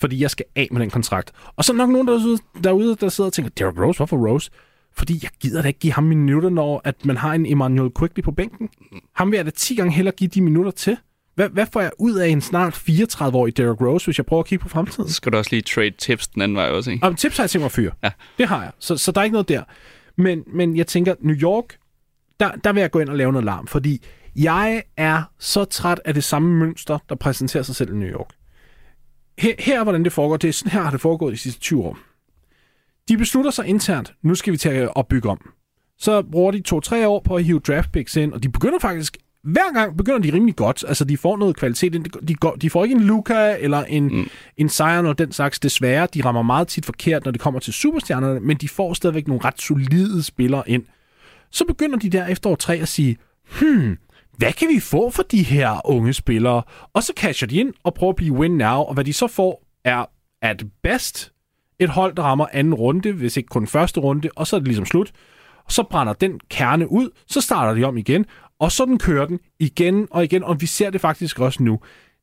Fordi jeg skal af med den kontrakt. Og så er nok nogen derude, derude der sidder og tænker, Derrick Rose, hvorfor Rose? Fordi jeg gider da ikke give ham minutter, når at man har en Emmanuel Quickly på bænken. Ham vil jeg da 10 gange hellere give de minutter til. Hvad, hvad får jeg ud af en snart 34-årig Derrick Rose, hvis jeg prøver at kigge på fremtiden? Så skal du også lige trade tips den anden vej også, ikke? Og tips har jeg tænkt mig at fyre. Ja. Det har jeg. Så, så der er ikke noget der. Men, men jeg tænker, New York, der, der vil jeg gå ind og lave noget larm, fordi jeg er så træt af det samme mønster, der præsenterer sig selv i New York. Her, her hvordan det foregår, det er sådan her har det foregået de sidste 20 år. De beslutter sig internt, nu skal vi til at opbygge om. Så bruger de to-tre år på at hive draft picks ind, og de begynder faktisk, hver gang begynder de rimelig godt. Altså, de får noget kvalitet ind. De, går, de får ikke en Luca eller en, mm. en Zion og den slags. Desværre, de rammer meget tit forkert, når det kommer til superstjernerne, men de får stadigvæk nogle ret solide spillere ind. Så begynder de der efter år tre at sige, hmm, hvad kan vi få for de her unge spillere? Og så casher de ind og prøver at blive win now, og hvad de så får er at best et hold, der rammer anden runde, hvis ikke kun første runde, og så er det ligesom slut. Og så brænder den kerne ud, så starter de om igen, og sådan kører den igen og igen, og vi ser det faktisk også nu.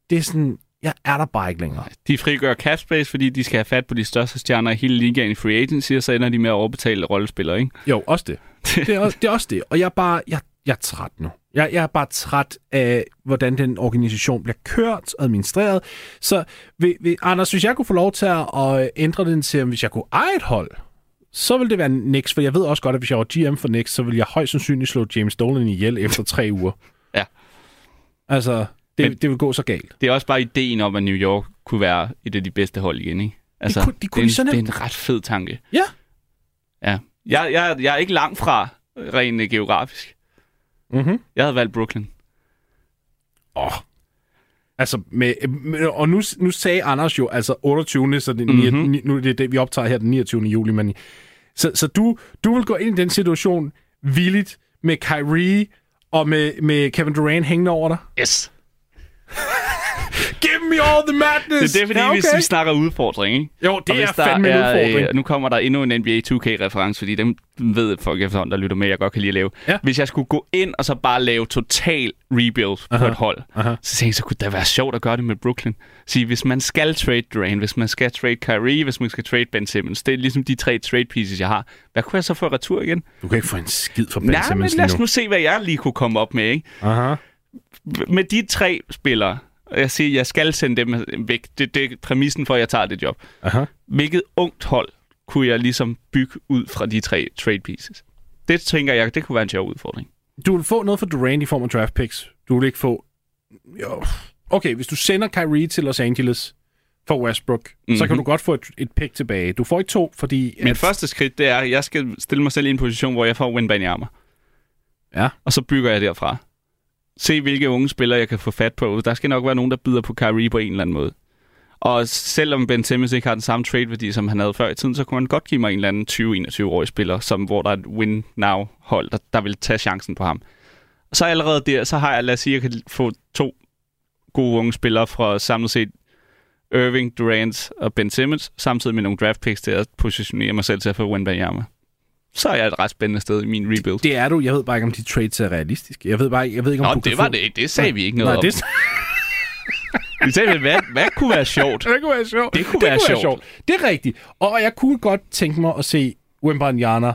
Det er sådan, jeg er der bare ikke længere. De frigør cap space, fordi de skal have fat på de største stjerner i hele ligaen i free agency, og så ender de med at overbetale rollespillere, ikke? Jo, også det. Det er også det. Er også det. Og jeg er bare, jeg, jeg er træt nu. Jeg, jeg er bare træt af, hvordan den organisation bliver kørt og administreret. Så ved, ved, Anders, hvis jeg kunne få lov til at ændre den til, hvis jeg kunne eje et hold, så vil det være Knicks, for jeg ved også godt, at hvis jeg var GM for Knicks, så vil jeg højst sandsynligt slå James Dolan ihjel efter tre uger. Ja. Altså, Det, Men- det vil gå så galt. Det er også bare ideen om, at New York kunne være et af de bedste hold igen, ikke? Altså, kunne- de kunne det, de er en, det er en ret fed tanke. Ja. Ja. Jeg, jeg, jeg er ikke langt fra rent geografisk. Mm-hmm. Jeg havde valgt Brooklyn. Åh. Altså, med, med, og nu, nu sagde Anders jo, altså 28. Så det, Mhm. mm-hmm. nu er det det, vi optager her den 29. juli, men så, så du, du vil gå ind i den situation villigt med Kyrie og med, med Kevin Durant hængende over dig? Yes. Give me all the madness! Det er det, fordi ja, okay. hvis vi snakker udfordring, ikke? Jo, det er fandme en udfordring. Øh, nu kommer der endnu en NBA 2K-reference, fordi dem ved folk efterhånden, der lytter med, jeg godt kan lide at lave. Ja. Hvis jeg skulle gå ind og så bare lave total rebuild Aha. på et hold, Aha. så tænkte jeg, så kunne det være sjovt at gøre det med Brooklyn. Sige, hvis man skal trade Durant, hvis man skal trade Kyrie, hvis man skal trade Ben Simmons, det er ligesom de tre trade pieces, jeg har. Hvad kunne jeg så få retur igen? Du kan ikke få en skid for Ben Nej, men Simmons lad lige os nu se, hvad jeg lige kunne komme op med, ikke? Aha. med de tre spillere, og jeg siger, jeg skal sende dem væk. Det, det er præmissen for, at jeg tager det job. Aha. Hvilket ungt hold kunne jeg ligesom bygge ud fra de tre trade pieces? Det tænker jeg, det kunne være en sjov udfordring. Du vil få noget for Durant i form af draft picks. Du vil ikke få... Jo. Okay, hvis du sender Kyrie til Los Angeles for Westbrook, mm-hmm. så kan Mhm. du godt få et, et pick tilbage. Du får ikke to, fordi... Mit første skridt, det er, at jeg skal stille mig selv i en position, hvor jeg får Wembanyama. Ja. Og så bygger jeg derfra. Se, hvilke unge spillere jeg kan få fat på. Der skal nok være nogen, der bider på Kyrie på en eller anden måde. Og selvom Ben Simmons ikke har den samme trade-værdi, som han havde før i tiden, så kunne man godt give mig en eller anden 20-21-årig spiller, som, hvor der er et win-now-hold, der, der vil tage chancen på ham. Og så allerede der, så har jeg, lad os sige, jeg kan få to gode unge spillere fra samlet set Irving, Durant og Ben Simmons, samtidig med nogle draft picks til at positionere mig selv til at få Wembanyama. Så er jeg et ret spændende sted i min rebuild. Det er du. Jeg ved bare ikke, om de trades er realistiske. Jeg ved bare ikke, jeg ved ikke om Nå, du det var få... det ikke. Det sagde vi ikke noget Nej, om. det, Vi sagde, hvad, hvad kunne være sjovt? det kunne være sjovt. Det kunne være sjovt. Det er rigtigt. Og jeg kunne godt tænke mig at se Wembanyama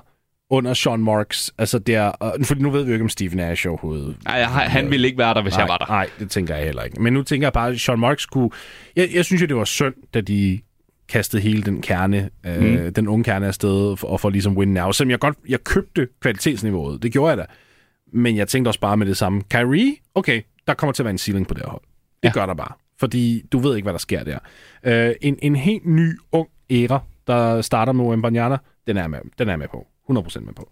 under Sean Marks. Altså der... For nu ved vi jo ikke, om Steve Nash overhovedet... Nej, han han ville ikke være der, hvis nej, jeg var der. Nej, det tænker jeg heller ikke. Men nu tænker jeg bare, at Sean Marks kunne... Jeg, jeg synes jo, det var synd, da de kastede hele den kerne, øh, Mm. den unge kerne afsted, for, og for ligesom win now. Selvom jeg godt, jeg købte kvalitetsniveauet. Det gjorde jeg da. Men jeg tænkte også bare med det samme. Kyrie, okay, der kommer til at være en ceiling på det her hold. Det Ja. gør der bare. Fordi du ved ikke, hvad der sker der. Øh, en, en helt ny, ung æra, der starter med Wembanyama, den er med, den er med på. 100% med på.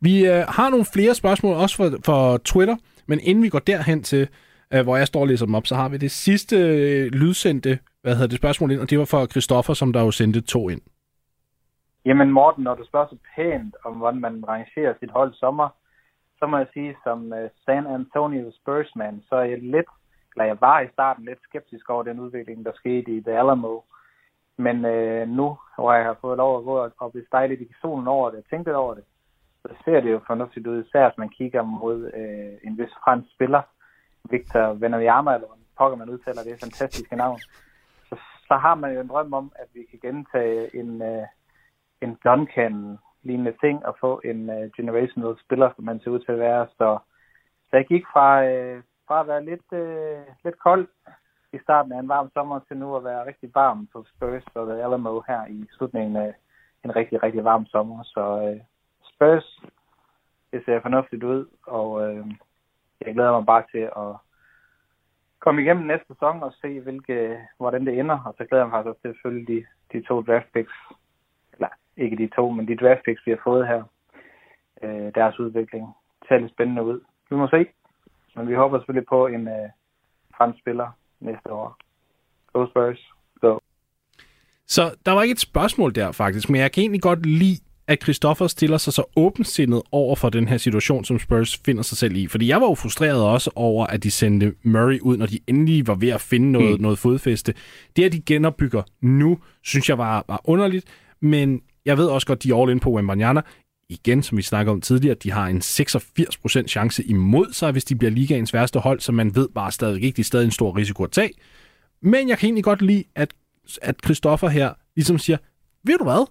Vi øh, har nogle flere spørgsmål, også for, for Twitter, men inden vi går derhen til, øh, hvor jeg står og læser dem op, så har vi det sidste øh, lydsendte hvad hedder det, spørgsmål ind, og det var fra Christoffer, som der jo sendte to ind. Jamen Morten, når du spørger så pænt om, hvordan man rangerer sit hold sommer, så må jeg sige, som uh, San Antonio Spursman, så er jeg lidt, eller jeg var i starten lidt skeptisk over den udvikling, der skete i The Alamo. Men øh, nu, hvor jeg har fået lov at gå og, blive stejlet i solen over det, og tænke lidt over det, så ser det jo fornuftigt ud, især hvis man kigger mod øh, en vis fransk spiller, Victor Venayama, eller hvordan pokker man udtaler det fantastiske navn. Så, så har man jo en drøm om, at vi kan gentage en, øh, en Duncan lignende ting og få en øh, generational spiller, som man ser ud til at være. Så, så jeg gik fra, øh, fra at være lidt, øh, lidt kold i starten af en varm sommer til nu at være rigtig varm på Spurs og The Alamo her i slutningen af en rigtig, rigtig varm sommer. Så øh, Spurs, det ser fornuftigt ud, og øh, jeg glæder mig bare til at komme igennem næste sæson og se, hvilke, hvordan det ender. Og så glæder jeg mig faktisk til at følge de, de to draft picks eller ikke de to, men de draft picks, vi har fået her, øh, deres udvikling ser lidt spændende ud. Vi må se, men vi håber selvfølgelig på en øh, fransk spiller næste år. Go Spurs. Go. Så der var ikke et spørgsmål der faktisk, men jeg kan egentlig godt lide, at Christoffer stiller sig så åbensindet over for den her situation, som Spurs finder sig selv i. Fordi jeg var jo frustreret også over, at de sendte Murray ud, når de endelig var ved at finde noget, mm. noget fodfæste. Det, at de genopbygger nu, synes jeg var, var underligt, men jeg ved også godt, de er all in på Wembanyama. Igen, som vi snakker om tidligere, de har en 86% chance imod sig, hvis de bliver ligaens værste hold, så man ved bare stadig ikke, de er stadig en stor risiko at tage. Men jeg kan egentlig godt lide, at, at Christoffer her ligesom siger, ved du hvad?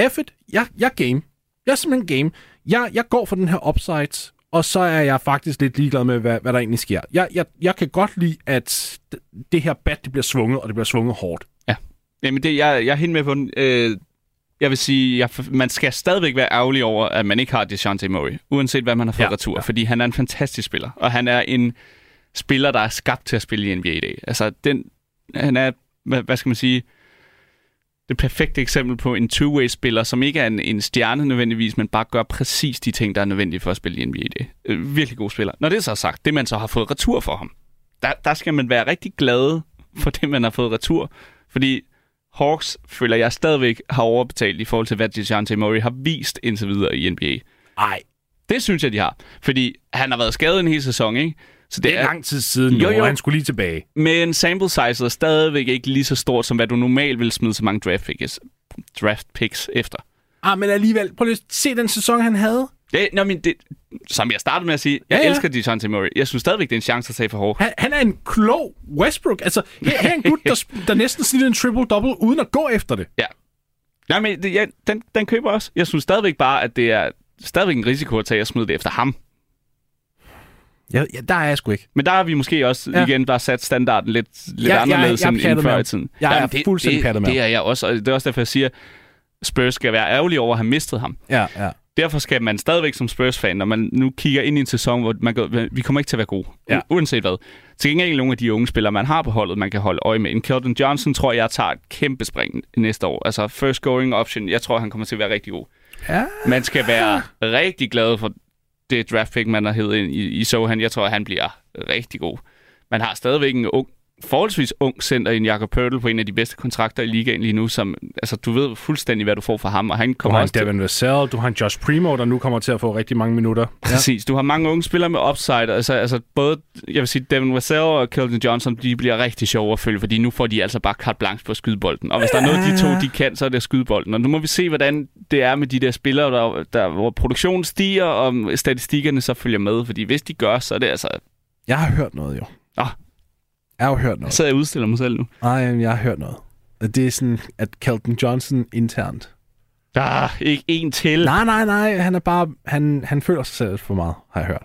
F it, jeg, jeg game. Jeg er simpelthen game. Jeg, jeg går for den her upside, og så er jeg faktisk lidt ligeglad med, hvad, hvad der egentlig sker. Jeg, jeg, jeg kan godt lide, at det her bat, det bliver svunget, og det bliver svunget hårdt. Jamen, det, jeg, jeg er helt med på den. Øh, jeg vil sige, jeg, man skal stadigvæk være ærgerlig over, at man ikke har DeJounte Murray, uanset hvad man har fået Ja, ja, retur, ja. ja. fordi han er en fantastisk spiller, og han er en spiller, der er skabt til at spille i NBA i dag. Altså, den, han er, hvad, hvad skal man sige, det perfekte eksempel på en two-way-spiller, som ikke er en, en stjerne nødvendigvis, men bare gør præcis de ting, der er nødvendige for at spille i NBA dag. Øh, virkelig god spiller. Når det er så sagt, det man så har fået retur for ham, der, der skal man være rigtig glad for det, man har fået retur, fordi Hawks føler jeg stadigvæk har overbetalt i forhold til, hvad DeJounte Murray har vist indtil videre i NBA. Ej, Det synes jeg, de har. Fordi han har været skadet en hel sæson, ikke? Så det er lang tid siden, Jo, jo, han skulle lige tilbage. Men sample size er stadigvæk ikke lige så stort, som hvad du normalt vil smide så mange draft picks, draft picks efter. Ah, men alligevel, prøv lige at se den sæson, han havde. Det, nå, men det, som jeg startede med at sige, jeg Ja, ja, elsker DeJounte Murray. Jeg synes stadigvæk, det er en chance at tage for hårdt. Han, han er en klog Westbrook. Altså, her, her er en gut, der, der næsten snitter en triple-double, uden at gå efter det. Ja. Nej, men det, ja, den, den køber jeg også. Jeg synes stadigvæk bare, at det er stadigvæk en risiko at tage at smide det efter ham. Ja, ja der er jeg sgu ikke. Men der har vi måske også Ja. ja. igen bare sat standarden lidt, lidt Ja, jeg- anderledes jeg er end, end før i tiden. Jeg er Jamen, det, fuldstændig det, med Det er jeg også, og det er også derfor, jeg siger, Spurs skal være ærgerlig over at have mistet ham. Ja, ja. Derfor skal man stadigvæk som Spurs-fan, når man nu kigger ind i en sæson, hvor man går, vi kommer ikke til at være gode, Ja. ja. uanset hvad. Til gengæld er nogle af de unge spillere, man har på holdet, man kan holde øje med. En Keldon Johnson tror jeg tager et kæmpe spring næste år. Altså first scoring option, jeg tror, han kommer til at være rigtig god. Ja. Man skal være rigtig glad for det draft pick, man har hævet ind i, i Sohan. Jeg tror, han bliver rigtig god. Man har stadigvæk en ung, forholdsvis ung center i en Jakob Pørtel på en af de bedste kontrakter i ligaen lige nu, som, altså, du ved fuldstændig, hvad du får fra ham, og han Du kommer har en også til, Devin Vassell, du har en Josh Primo, der nu kommer til at få rigtig mange minutter. Præcis. Du har mange unge spillere med upside. Altså, altså både, jeg vil sige, Devin Vassell og Keldon Johnson, de bliver rigtig sjove at følge, fordi nu får de altså bare carte blanche på at skyde bolden. Og hvis der er noget, de to de kan, så er det at skyde bolden. Og nu må vi se, hvordan det er med de der spillere, der, der, hvor produktionen stiger, og statistikkerne så følger med. Fordi hvis de gør, så er det altså... Jeg har hørt noget, jo. Nå. Jeg har jo hørt noget. Så jeg udstiller mig selv nu. Nej, jeg har hørt noget. Det er sådan, at Kelton Johnson internt. Der er ikke en til. Nej, nej, nej. Han er bare... Han, han føler sig selv for meget, har jeg hørt.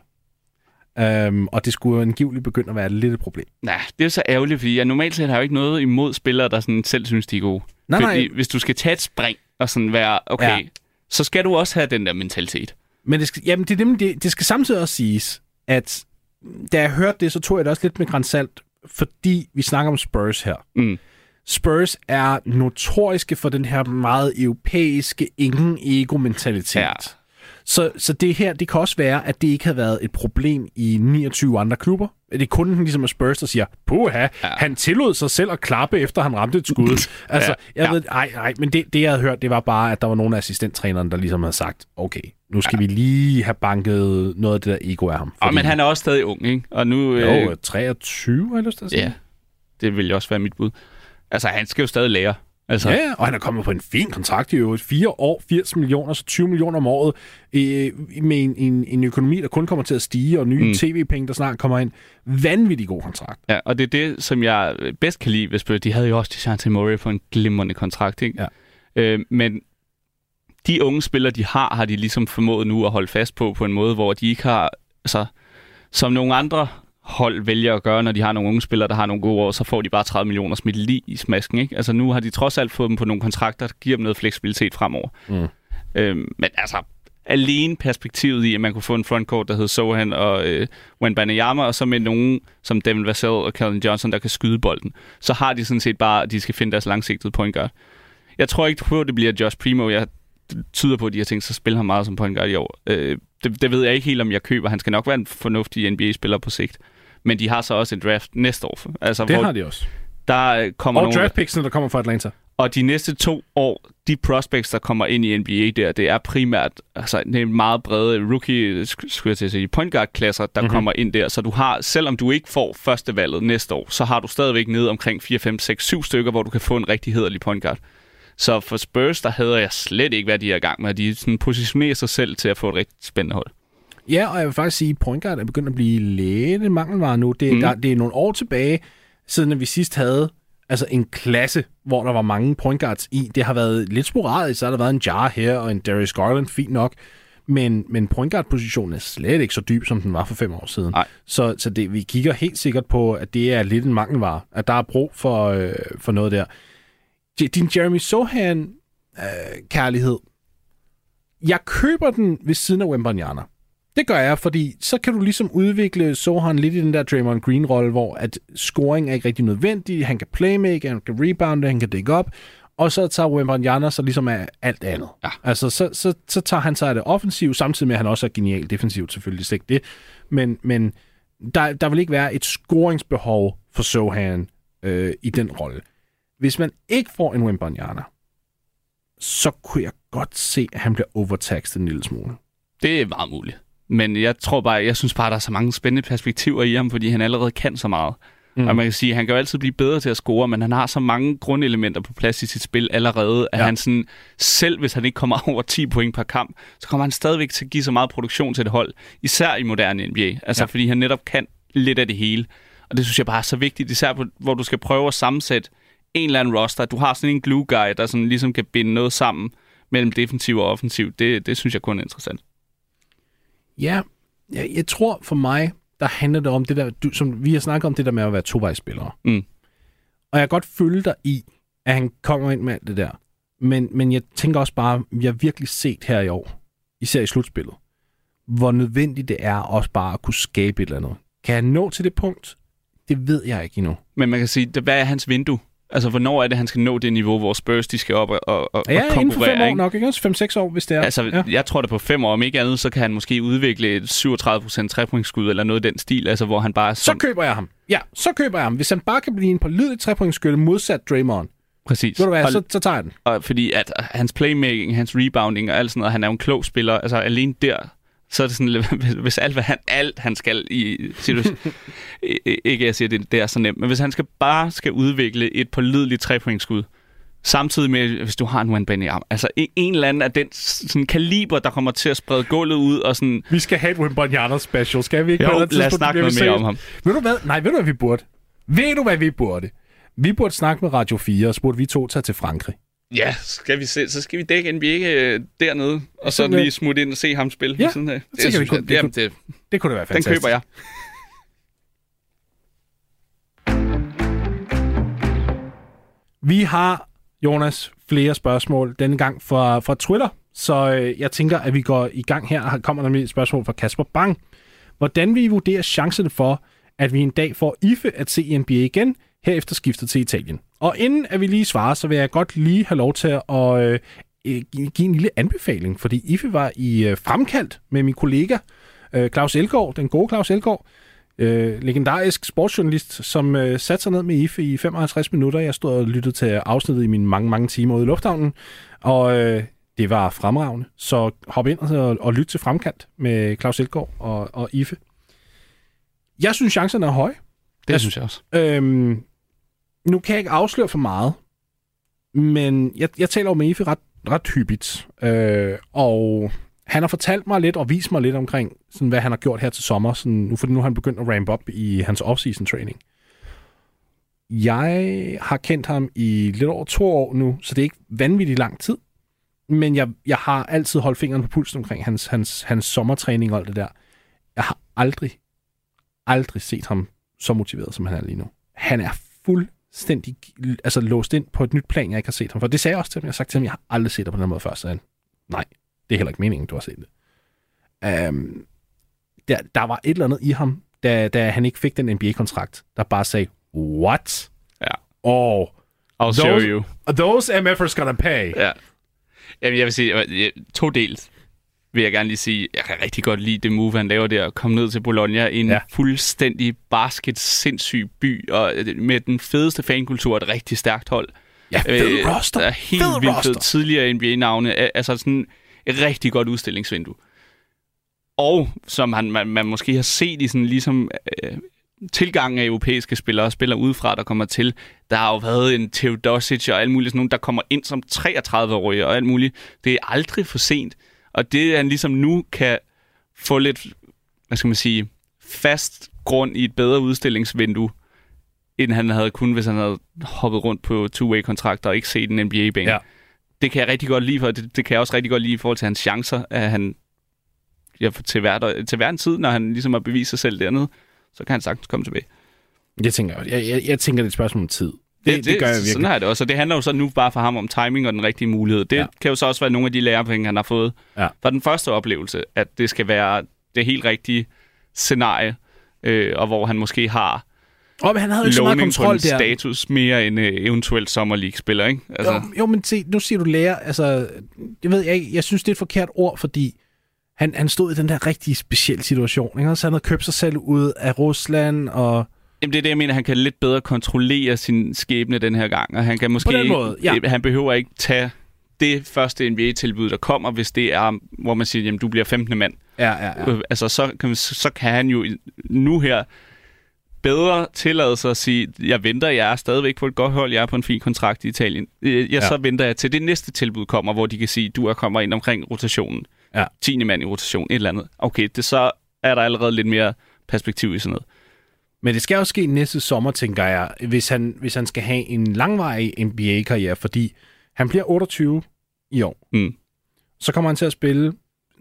Um, og det skulle jo angiveligt begynde at være lidt et problem. Nej, det er så ærgerligt, fordi jeg normalt set har jo ikke noget imod spillere, der sådan selv synes, de er gode. Nej, fordi nej. hvis du skal tage et spring og sådan være, okay, ja. så skal du også have den der mentalitet. Men det skal, jamen, det, er nemlig det, det skal samtidig også siges, at da jeg hørte det, så tog jeg det også lidt med grænsalt, fordi vi snakker om Spurs her. Mm. Spurs er notoriske for den her meget europæiske ingen ego-mentalitet. Ja. Så, så det her, det kan også være, at det ikke havde været et problem i 29 andre klubber. Det er kun ligesom Spurs, der siger, puha, ja. han tillod sig selv at klappe, efter han ramte et skud. altså, Ja. jeg ved, ej, ej, men det, det, jeg havde hørt, det var bare, at der var nogle af assistenttrænerne, der ligesom havde sagt, okay, nu skal ja. vi lige have banket noget af det der ego af ham. Og, men han er også stadig ung, ikke? Og nu... Jo, Øh, øh, 23, har jeg lyst til at sige. ja, det vil også være mit bud. Altså, han skal jo stadig lære. Altså, Ja, og han er kommet på en fin kontrakt i øvrigt. Fire år, 80 millioner, så 20 millioner om året, øh, med en, en, en økonomi, der kun kommer til at stige, og nye mm. Mm. tv-penge, der snart kommer ind. Vanvittig god kontrakt. ja, og det er det, som jeg bedst kan lide ved Spurs. De havde jo også DeJounte Murray på en glimrende kontrakt, ikke? Ja. Øh, men de unge spillere, de har, har de ligesom formået nu at holde fast på, på en måde, hvor de ikke har... Altså, som nogle andre hold vælger at gøre, når de har nogle unge spillere, der har nogle gode år, så får de bare 30 millioner smidt lige i smasken. Ikke? Altså nu har de trods alt fået dem på nogle kontrakter, der giver dem noget fleksibilitet fremover. Mm. Øhm, men altså, alene perspektivet i, at man kunne få en frontcourt, der hed Sohan og øh, Wembanyama, og så med nogen som Devin Vassell og Calvin Johnson, der kan skyde bolden, så har de sådan set bare, at de skal finde deres langsigtede point guard. Jeg tror ikke på, at det bliver Josh Primo. Jeg tyder på, at de har tænkt sig at spille ham meget som point guard i år. Øh, det, det ved jeg ikke helt, om jeg køber. Han skal nok være en fornuftig NBA-spiller på sigt. Men de har så også en draft næste år. Altså, Det hvor har de også. der kommer Og nogle... draftpicksene, der kommer fra Atlanta. Og de næste to år, de prospects, der kommer ind i NBA der, det er primært altså, det er meget brede rookie, sk- skulle jeg til at sige, point guard-klasser, der Mhm. mm-hmm. kommer ind der. Så du har, selvom du ikke får første valget næste år, så har du stadigvæk nede omkring 4, 5, 6, 7 stykker, hvor du kan få en rigtig hederlig point guard. Så for Spurs, der havde jeg slet ikke, hvad de er i gang med. De sådan positionerer sig selv til at få et rigtig spændende hold. Ja, og jeg vil faktisk sige, at point guard er begyndt at blive lidt mangelvare nu. Det, mm. Der, det er nogle år tilbage, siden vi sidst havde altså en klasse, hvor der var mange point guards i. Det har været lidt sporadisk, så har der været en Jar her og en Darius Garland, fint nok. Men, men point guard-positionen er slet ikke så dyb, som den var for fem år siden. Nej. Så, så det, vi kigger helt sikkert på, at det er lidt en mangelvare. At der er brug for, øh, for noget der. Din Jeremy Sohan, øh, kærlighed. Jeg køber den ved siden af Wembanyama. Det gør jeg, fordi så kan du ligesom udvikle Sohan lidt i den der Draymond Green-rolle, hvor at scoring er ikke rigtig nødvendig. Han kan playmake, han kan rebounde, han kan dække op. Og så tager Wembanyama så ligesom af alt andet. Ja. Altså, så, så, så tager han sig af det offensivt, samtidig med, at han også er genial defensivt, selvfølgelig slet ikke det. Men, men der, der vil ikke være et scoringsbehov for Sohan øh, i den rolle. Hvis man ikke får en Wembanyama, så kunne jeg godt se, at han bliver overtaxed en lille smule. Det er meget muligt. Men jeg tror bare, jeg synes bare, der er så mange spændende perspektiver i ham, fordi han allerede kan så meget. Mm. Og man kan sige, at han kan jo altid blive bedre til at score, men han har så mange grundelementer på plads i sit spil allerede, at Ja. han sådan, selv hvis han ikke kommer over 10 point per kamp, så kommer han stadigvæk til at give så meget produktion til det hold, især i moderne NBA. Altså ja. fordi han netop kan lidt af det hele. Og det synes jeg bare er så vigtigt, især på, hvor du skal prøve at sammensætte en eller anden roster. Du har sådan en glue guy, der sådan ligesom kan binde noget sammen mellem defensiv og offensiv. Det, det synes jeg kun er interessant. Ja, jeg, jeg tror for mig, der handler det om det der, du, som vi har snakket om det der med at være tovejsspillere. Mm. Og jeg kan godt følge dig i, at han kommer ind med alt det der. Men, men jeg tænker også bare, vi har virkelig set her i år, især i slutspillet, hvor nødvendigt det er også bare at kunne skabe et eller andet. Kan han nå til det punkt? Det ved jeg ikke endnu. Men man kan sige, hvad er hans vindue? Altså, hvornår er det, han skal nå det niveau, hvor Spurs de skal op og, og, og Ja, inden for konkurrere? fem år ikke? nok, ikke også? Fem-seks år, hvis det er. Altså, ja. ja. jeg tror, det på fem år, om ikke andet, så kan han måske udvikle et 37% trepointsskud eller noget i den stil, altså, hvor han bare er Så køber jeg ham. Ja, så køber jeg ham. Hvis han bare kan blive en pålidelig trepointskytte modsat Draymond, Præcis. ved du hvad, og, så, så tager jeg den. og, fordi at hans playmaking, hans rebounding og alt sådan noget, han er jo en klog spiller, altså alene der, så er det sådan, lidt- hvis, alt, hvad han, alt han skal i situation, ikke jeg siger, det, det er så nemt, men hvis han skal bare skal udvikle et pålideligt trepointsskud, samtidig med, hvis du har en Wembanyama, altså en, en eller anden af den sådan, kaliber, der kommer til at sprede gulvet ud, og sådan, Vi skal have et Wembanyama special, skal vi ikke? jo, lad os snakke noget mere seriøst. om ham. Ved du hvad? Nej, ved du hvad vi burde? Ved du hvad vi burde? Vi burde snakke med Radio 4, og burde vi to tage til Frankrig. Ja, skal vi se, så skal vi dække NBA øh, dernede, og så Sådan, lige smutte ind og se ham spille. Ja, siden af. det tænker vi kunne- det jamen, det, Det kunne da være den fantastisk. køber jeg. Vi har, Jonas, flere spørgsmål, denne gang fra, fra Twitter. Så øh, jeg tænker, at vi går i gang her. Her kommer nemlig et spørgsmål fra Kasper Bang. Hvordan vil I vurdere chancerne for, at vi en dag får IFE at se NBA igen, herefter skifter til Italien? Og inden at vi lige svarer, så vil jeg godt lige have lov til at øh, øh, give en lille anbefaling, fordi IFE var i øh, fremkaldt med min kollega øh, Claus Elgaard, den gode Claus Elgaard, øh, legendarisk sportsjournalist, som øh, satte sig ned med IFE i 55 minutter. Jeg stod og lyttede til afsnittet i mine mange, mange timer ude i lufthavnen, og øh, det var fremragende. Så hop ind og, og lyt til fremkant med Claus Elgaard og, og IFE. Jeg synes, chancerne er høje. Det Jeg- synes jeg også. Øhm, nu kan jeg ikke afsløre for meget, men jeg, jeg taler jo med Ife ret, ret hyppigt, øh, og han har fortalt mig lidt og vist mig lidt omkring, sådan, hvad han har gjort her til sommer, sådan, nu, fordi nu har han begyndt at ramp op i hans off-season training. Jeg har kendt ham i lidt over to år nu, så det er ikke vanvittigt lang tid, men jeg, jeg har altid holdt fingeren på pulsen omkring hans, hans, hans sommertræning og alt det der. Jeg har aldrig, aldrig set ham så motiveret, som han er lige nu. Han er fuldstændig altså, låst ind på et nyt plan, jeg ikke har set ham for. Det sagde jeg også til ham. Jeg har sagt til ham, jeg har aldrig set dig på den måde før. Så han, nej, det er heller ikke meningen, du har set det. Um, der, der var et eller andet i ham, da, da han ikke fik den NBA-kontrakt, der bare sagde, what? Ja. Oh, I'll show Those- you. those MF'ers gonna pay. Ja. Jamen, jeg vil sige, to delt vil jeg gerne lige sige, jeg kan rigtig godt lide det move, han laver der, at komme ned til Bologna, en Ja. fuldstændig basket sindssyg by, og øh, med den fedeste fankultur, et rigtig stærkt hold. Ja, fed roster. Der er helt Fed vildt roster. tidligere NBA-navne, al- altså sådan et rigtig godt udstillingsvindue. Og som han, man, man måske har set i sådan ligesom øh, tilgangen af europæiske spillere og spillere udefra, der kommer til. Der har jo været en Teodosic og alt muligt sådan nogen, der kommer ind som 33-årige og alt muligt. Det er aldrig for sent. Og det, han ligesom nu kan få lidt, hvad skal man sige, fast grund i et bedre udstillingsvindue, end han havde kun, hvis han havde hoppet rundt på two-way-kontrakter og ikke set en NBA-bane. Ja. Det kan jeg rigtig godt lide, for det, det kan jeg også rigtig godt lide i forhold til hans chancer, at han ja, til, hver, til hver en tid, når han ligesom har bevist sig selv dernede, så kan han sagtens komme tilbage. Jeg tænker, jeg, jeg, jeg tænker, det er et spørgsmål om tid. Det, det, det gør jeg virkelig. Sådan jeg det også, og det handler jo så nu bare for ham om timing og den rigtige mulighed. Det Ja. kan jo så også være nogle af de lærepenge, han har fået Ja. fra den første oplevelse, at det skal være det helt rigtige scenarie, øh, og hvor han måske har Og men han havde jo ikke så meget kontrol der. status mere end øh, eventuelt Summer League-spiller, ikke? Altså, Jo, jo, men se, nu siger du lærer, altså, jeg ved jeg ikke, jeg synes, det er et forkert ord, fordi han, han stod i den der rigtig specielle situation, ikke? Så han havde købt sig selv ud af Rusland, og Jamen, det er det, jeg mener. Han kan lidt bedre kontrollere sin skæbne den her gang, og han kan måske... den måde, ja. ikke- Han behøver ikke tage det første NBA-tilbud, der kommer, hvis det er, hvor man siger, jamen, du bliver 15. mand. ja, ja, ja. Øh, Altså, så kan, så kan han jo nu her bedre tillade sig at sige, jeg venter, jeg er stadigvæk på et godt hold, jeg er på en fin kontrakt i Italien. Øh, Jeg, ja. Så venter jeg til det næste tilbud kommer, hvor de kan sige, du er kommer ind omkring rotationen. Ja. 10. mand i rotation, et eller andet. Okay, det så er der allerede lidt mere perspektiv i sådan noget. Men det skal jo ske næste sommer, tænker jeg, hvis han, hvis han skal have en langvarig NBA-karriere, fordi han bliver 28 i år. Mm. Så kommer han til at spille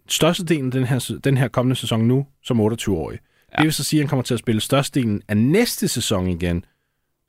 størstedelen af den her, den her kommende sæson nu, som 28-årig. Ja. Det vil så sige, at han kommer til at spille størstedelen af næste sæson igen,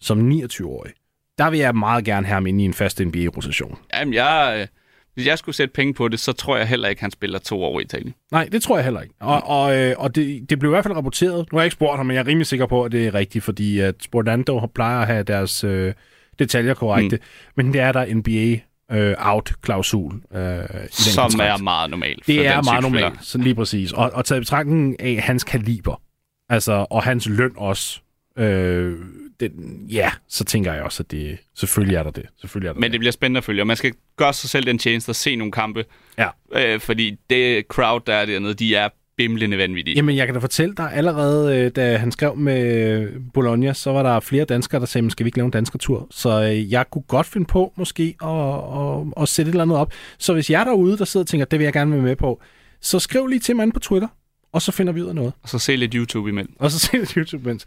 som 29-årig. Der vil jeg meget gerne have ham inde i en fast NBA-rotation. Jamen, jeg, øh, hvis jeg skulle sætte penge på det, så tror jeg heller ikke, han spiller to år i Italien. Nej, det tror jeg heller ikke. Og, og, øh, og det, det blev i hvert fald rapporteret. Nu har jeg ikke spurgt ham, men jeg er rimelig sikker på, at det er rigtigt, fordi at Sportando plejer at have deres øh, detaljer korrekte. Mm. Men det er der NBA øh, out-klausul øh, i den Som kontrakt. er meget normalt. Det er meget normalt, så lige præcis. Og, og taget betragtning af hans kaliber, altså, og hans løn også, øh, den, ja, så tænker jeg også, at det selvfølgelig er der det. Selvfølgelig er der Men det bliver spændende at følge, og man skal gøre sig selv den tjeneste at se nogle kampe. Ja. Øh, fordi det crowd, der er dernede, de er bimlende vanvittige. Jamen, jeg kan da fortælle dig, allerede øh, da han skrev med Bologna, så var der flere danskere, der sagde, "Men skal vi ikke lave en danskertur? Så øh, jeg kunne godt finde på, måske, at, at, at sætte et eller andet op. Så hvis jeg er derude, der sidder og tænker, det vil jeg gerne være med på, så skriv lige til mig inde på Twitter, og så finder vi ud af noget. Og så se lidt YouTube imellem. Og så se det YouTube mens.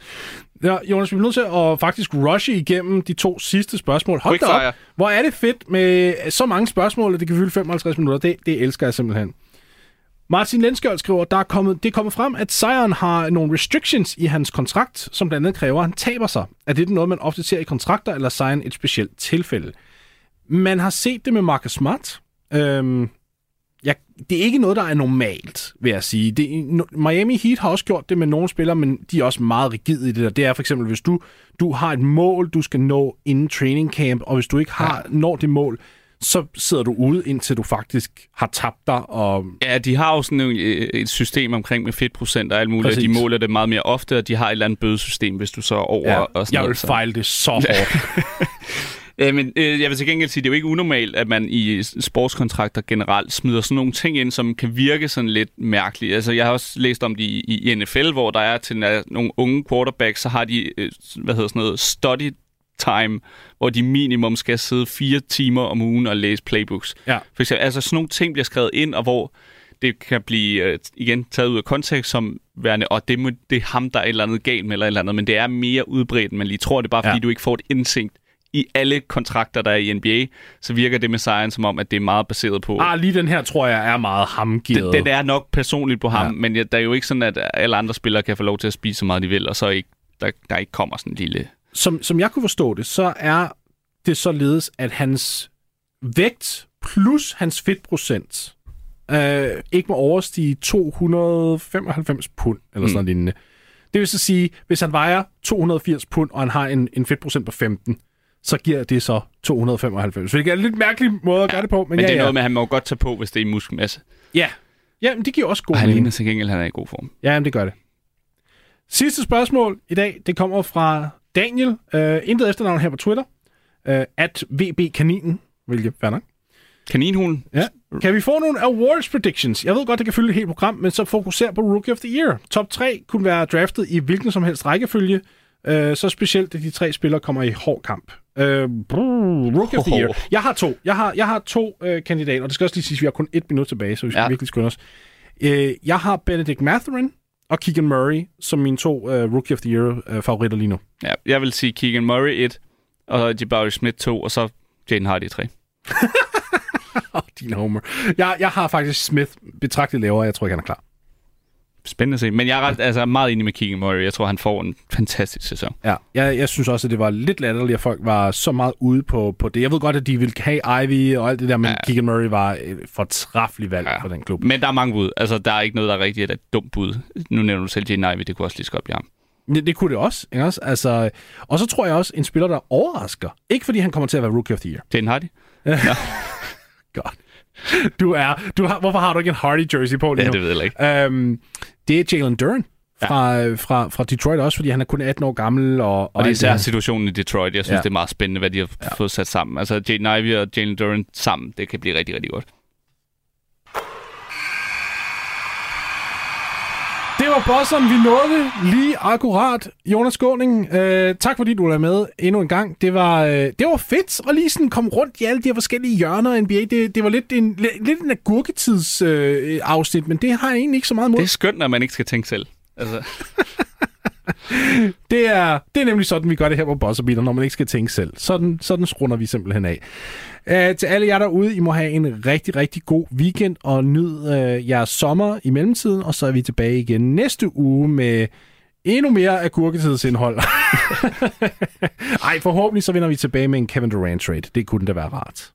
Ja, Jonas, vi er nødt til at faktisk rushe igennem de to sidste spørgsmål. Hold da op. Hvor er det fedt med så mange spørgsmål, at det kan fylde 55 minutter. Det, det elsker jeg simpelthen. Martin Lenskjold skriver, der er kommet, det er kommet frem, at Sion har nogle restrictions i hans kontrakt, som blandt andet kræver, at han taber sig. Er det noget, man ofte ser i kontrakter, eller er Sion et specielt tilfælde? Man har set det med Marcus Smart. Øhm, det er ikke noget, der er normalt, vil jeg sige. Det, Miami Heat har også gjort det med nogle spillere, men de er også meget rigide i det der. Det er for eksempel, hvis du, du har et mål, du skal nå inden training camp, og hvis du ikke har ja. når det mål, så sidder du ude, indtil du faktisk har tabt dig. Og, Ja, de har jo sådan et, et system omkring med fedtprocent og alt muligt, og de Præcis. måler det meget mere ofte, og de har et eller andet bødesystem, hvis du så er over ja, og sådan jeg vil fejle det så hårdt. Ja, men øh, jeg vil til gengæld sige, det er jo ikke unormalt, at man i sportskontrakter generelt smider sådan nogle ting ind, som kan virke sådan lidt mærkeligt. Altså, jeg har også læst om det i, i NFL, hvor der er til øh, nogle unge quarterbacks, så har de, øh, hvad hedder sådan noget, study time, hvor de minimum skal sidde fire timer om ugen og læse playbooks. Ja. For eksempel, altså sådan nogle ting bliver skrevet ind, og hvor det kan blive øh, igen taget ud af kontekst som værende, og det, må, det er ham, der er et eller andet galt med, eller et eller andet, men det er mere udbredt, end man lige tror. Det er bare, fordi Ja. du ikke får et indsigt i alle kontrakter, der er i NBA, så virker det med sejren som om, at det er meget baseret på... ah, lige den her, tror jeg, er meget hamgivet. den, den er nok personligt på ham, Ja. men der er jo ikke sådan, at alle andre spillere kan få lov til at spise så meget, de vil, og så ikke, der, der ikke kommer sådan en lille... som, som jeg kunne forstå det, så er det således, at hans vægt plus hans fedtprocent øh, ikke må overstige 295 pund, eller sådan noget lignende. Det vil så sige, hvis han vejer 280 pund, og han har en, en fedtprocent på 15, så giver det så 295. Så det er en lidt mærkelig måde at gøre det på, men, Men ja, det er ja. noget med, at han må godt tage på, hvis det er i muskelmasse. Ja. ja, men det giver også god Og han mening. ligner til gengæld, han er i god form. Ja, men det gør det. Sidste spørgsmål i dag, det kommer fra Daniel. Uh, intet efternavn her på Twitter. Uh, at VB Kaninen, hvilket fair nok. Kaninhulen? Ja. Kan vi få nogle awards predictions? Jeg ved godt, det kan fylde et helt program, men så fokuser på Rookie of the Year. Top 3 kunne være draftet i hvilken som helst rækkefølge. Uh, så specielt, at de tre spillere kommer i hård kamp. Brrr, Rookie of the Year. Jeg har to. Jeg har, jeg har to uh, kandidater, og det skal også lige sige, at vi har kun et minut tilbage, så vi skal ja. Virkelig skynde os. Uh, jeg har Benedict Mathurin og Keegan Murray som mine to uh, Rookie of the Year uh, favoritter lige nu. Ja, jeg vil sige Keegan Murray 1, og Jabari Smith 2, og så Jaden Hardy 3. Din homer. Jeg, jeg har faktisk Smith betragtet lavere, jeg tror ikke, han er klar. Spændende at se. Men jeg er ret, altså, meget enig med Keegan Murray. Jeg tror, han får en fantastisk sæson. Ja, jeg, jeg synes også, at det var lidt latterligt, at folk var så meget ude på, på det. Jeg ved godt, at de ville have Ivy og alt det der, men ja. Keegan Murray var et fortræffeligt valg ja. for den klub. Men der er mange bud. Altså, der er ikke noget, der er rigtigt et dumt bud. Nu nævner du selv Jane Ivy, det kunne også lige så godt blive ham. Det, det kunne det også, ikke også? Altså, og så tror jeg også, en spiller, der overrasker. Ikke fordi han kommer til at være Rookie of the Year. Jane Hardy? ja. Godt. Du er, du har, hvorfor har du ikke en Hardy jersey på lige Ja, det ved jeg ikke. Um, det er Jalen Duren fra, ja. fra, fra Detroit også, fordi han er kun 18 år gammel. Og, og, og det er især situationen i Detroit. Jeg synes, ja. det er meget spændende, hvad de har ja. fået sat sammen. Altså, Jaden Ivey og Jalen Duren sammen, det kan blive rigtig, rigtig godt. Det var bosseren, vi nåede lige akkurat. Jonas Skåning, øh, tak fordi du er med endnu en gang. Det var, øh, det var fedt at lige sådan komme rundt i alle de her forskellige hjørner af NBA. Det, det var lidt en, lidt en agurketids øh, afsnit, men det har jeg egentlig ikke så meget mod. Det er skønt, at man ikke skal tænke selv. Altså. det, er, det er nemlig sådan, vi gør det her på Bosserbeater, når man ikke skal tænke selv. Sådan, sådan runder vi simpelthen af. Uh, til alle jer derude, I må have en rigtig, rigtig god weekend og nyd uh, jeres sommer i mellemtiden, og så er vi tilbage igen næste uge med endnu mere agurketidsindhold. Ej, forhåbentlig så vender vi tilbage med en Kevin Durant trade. Det kunne da være rart.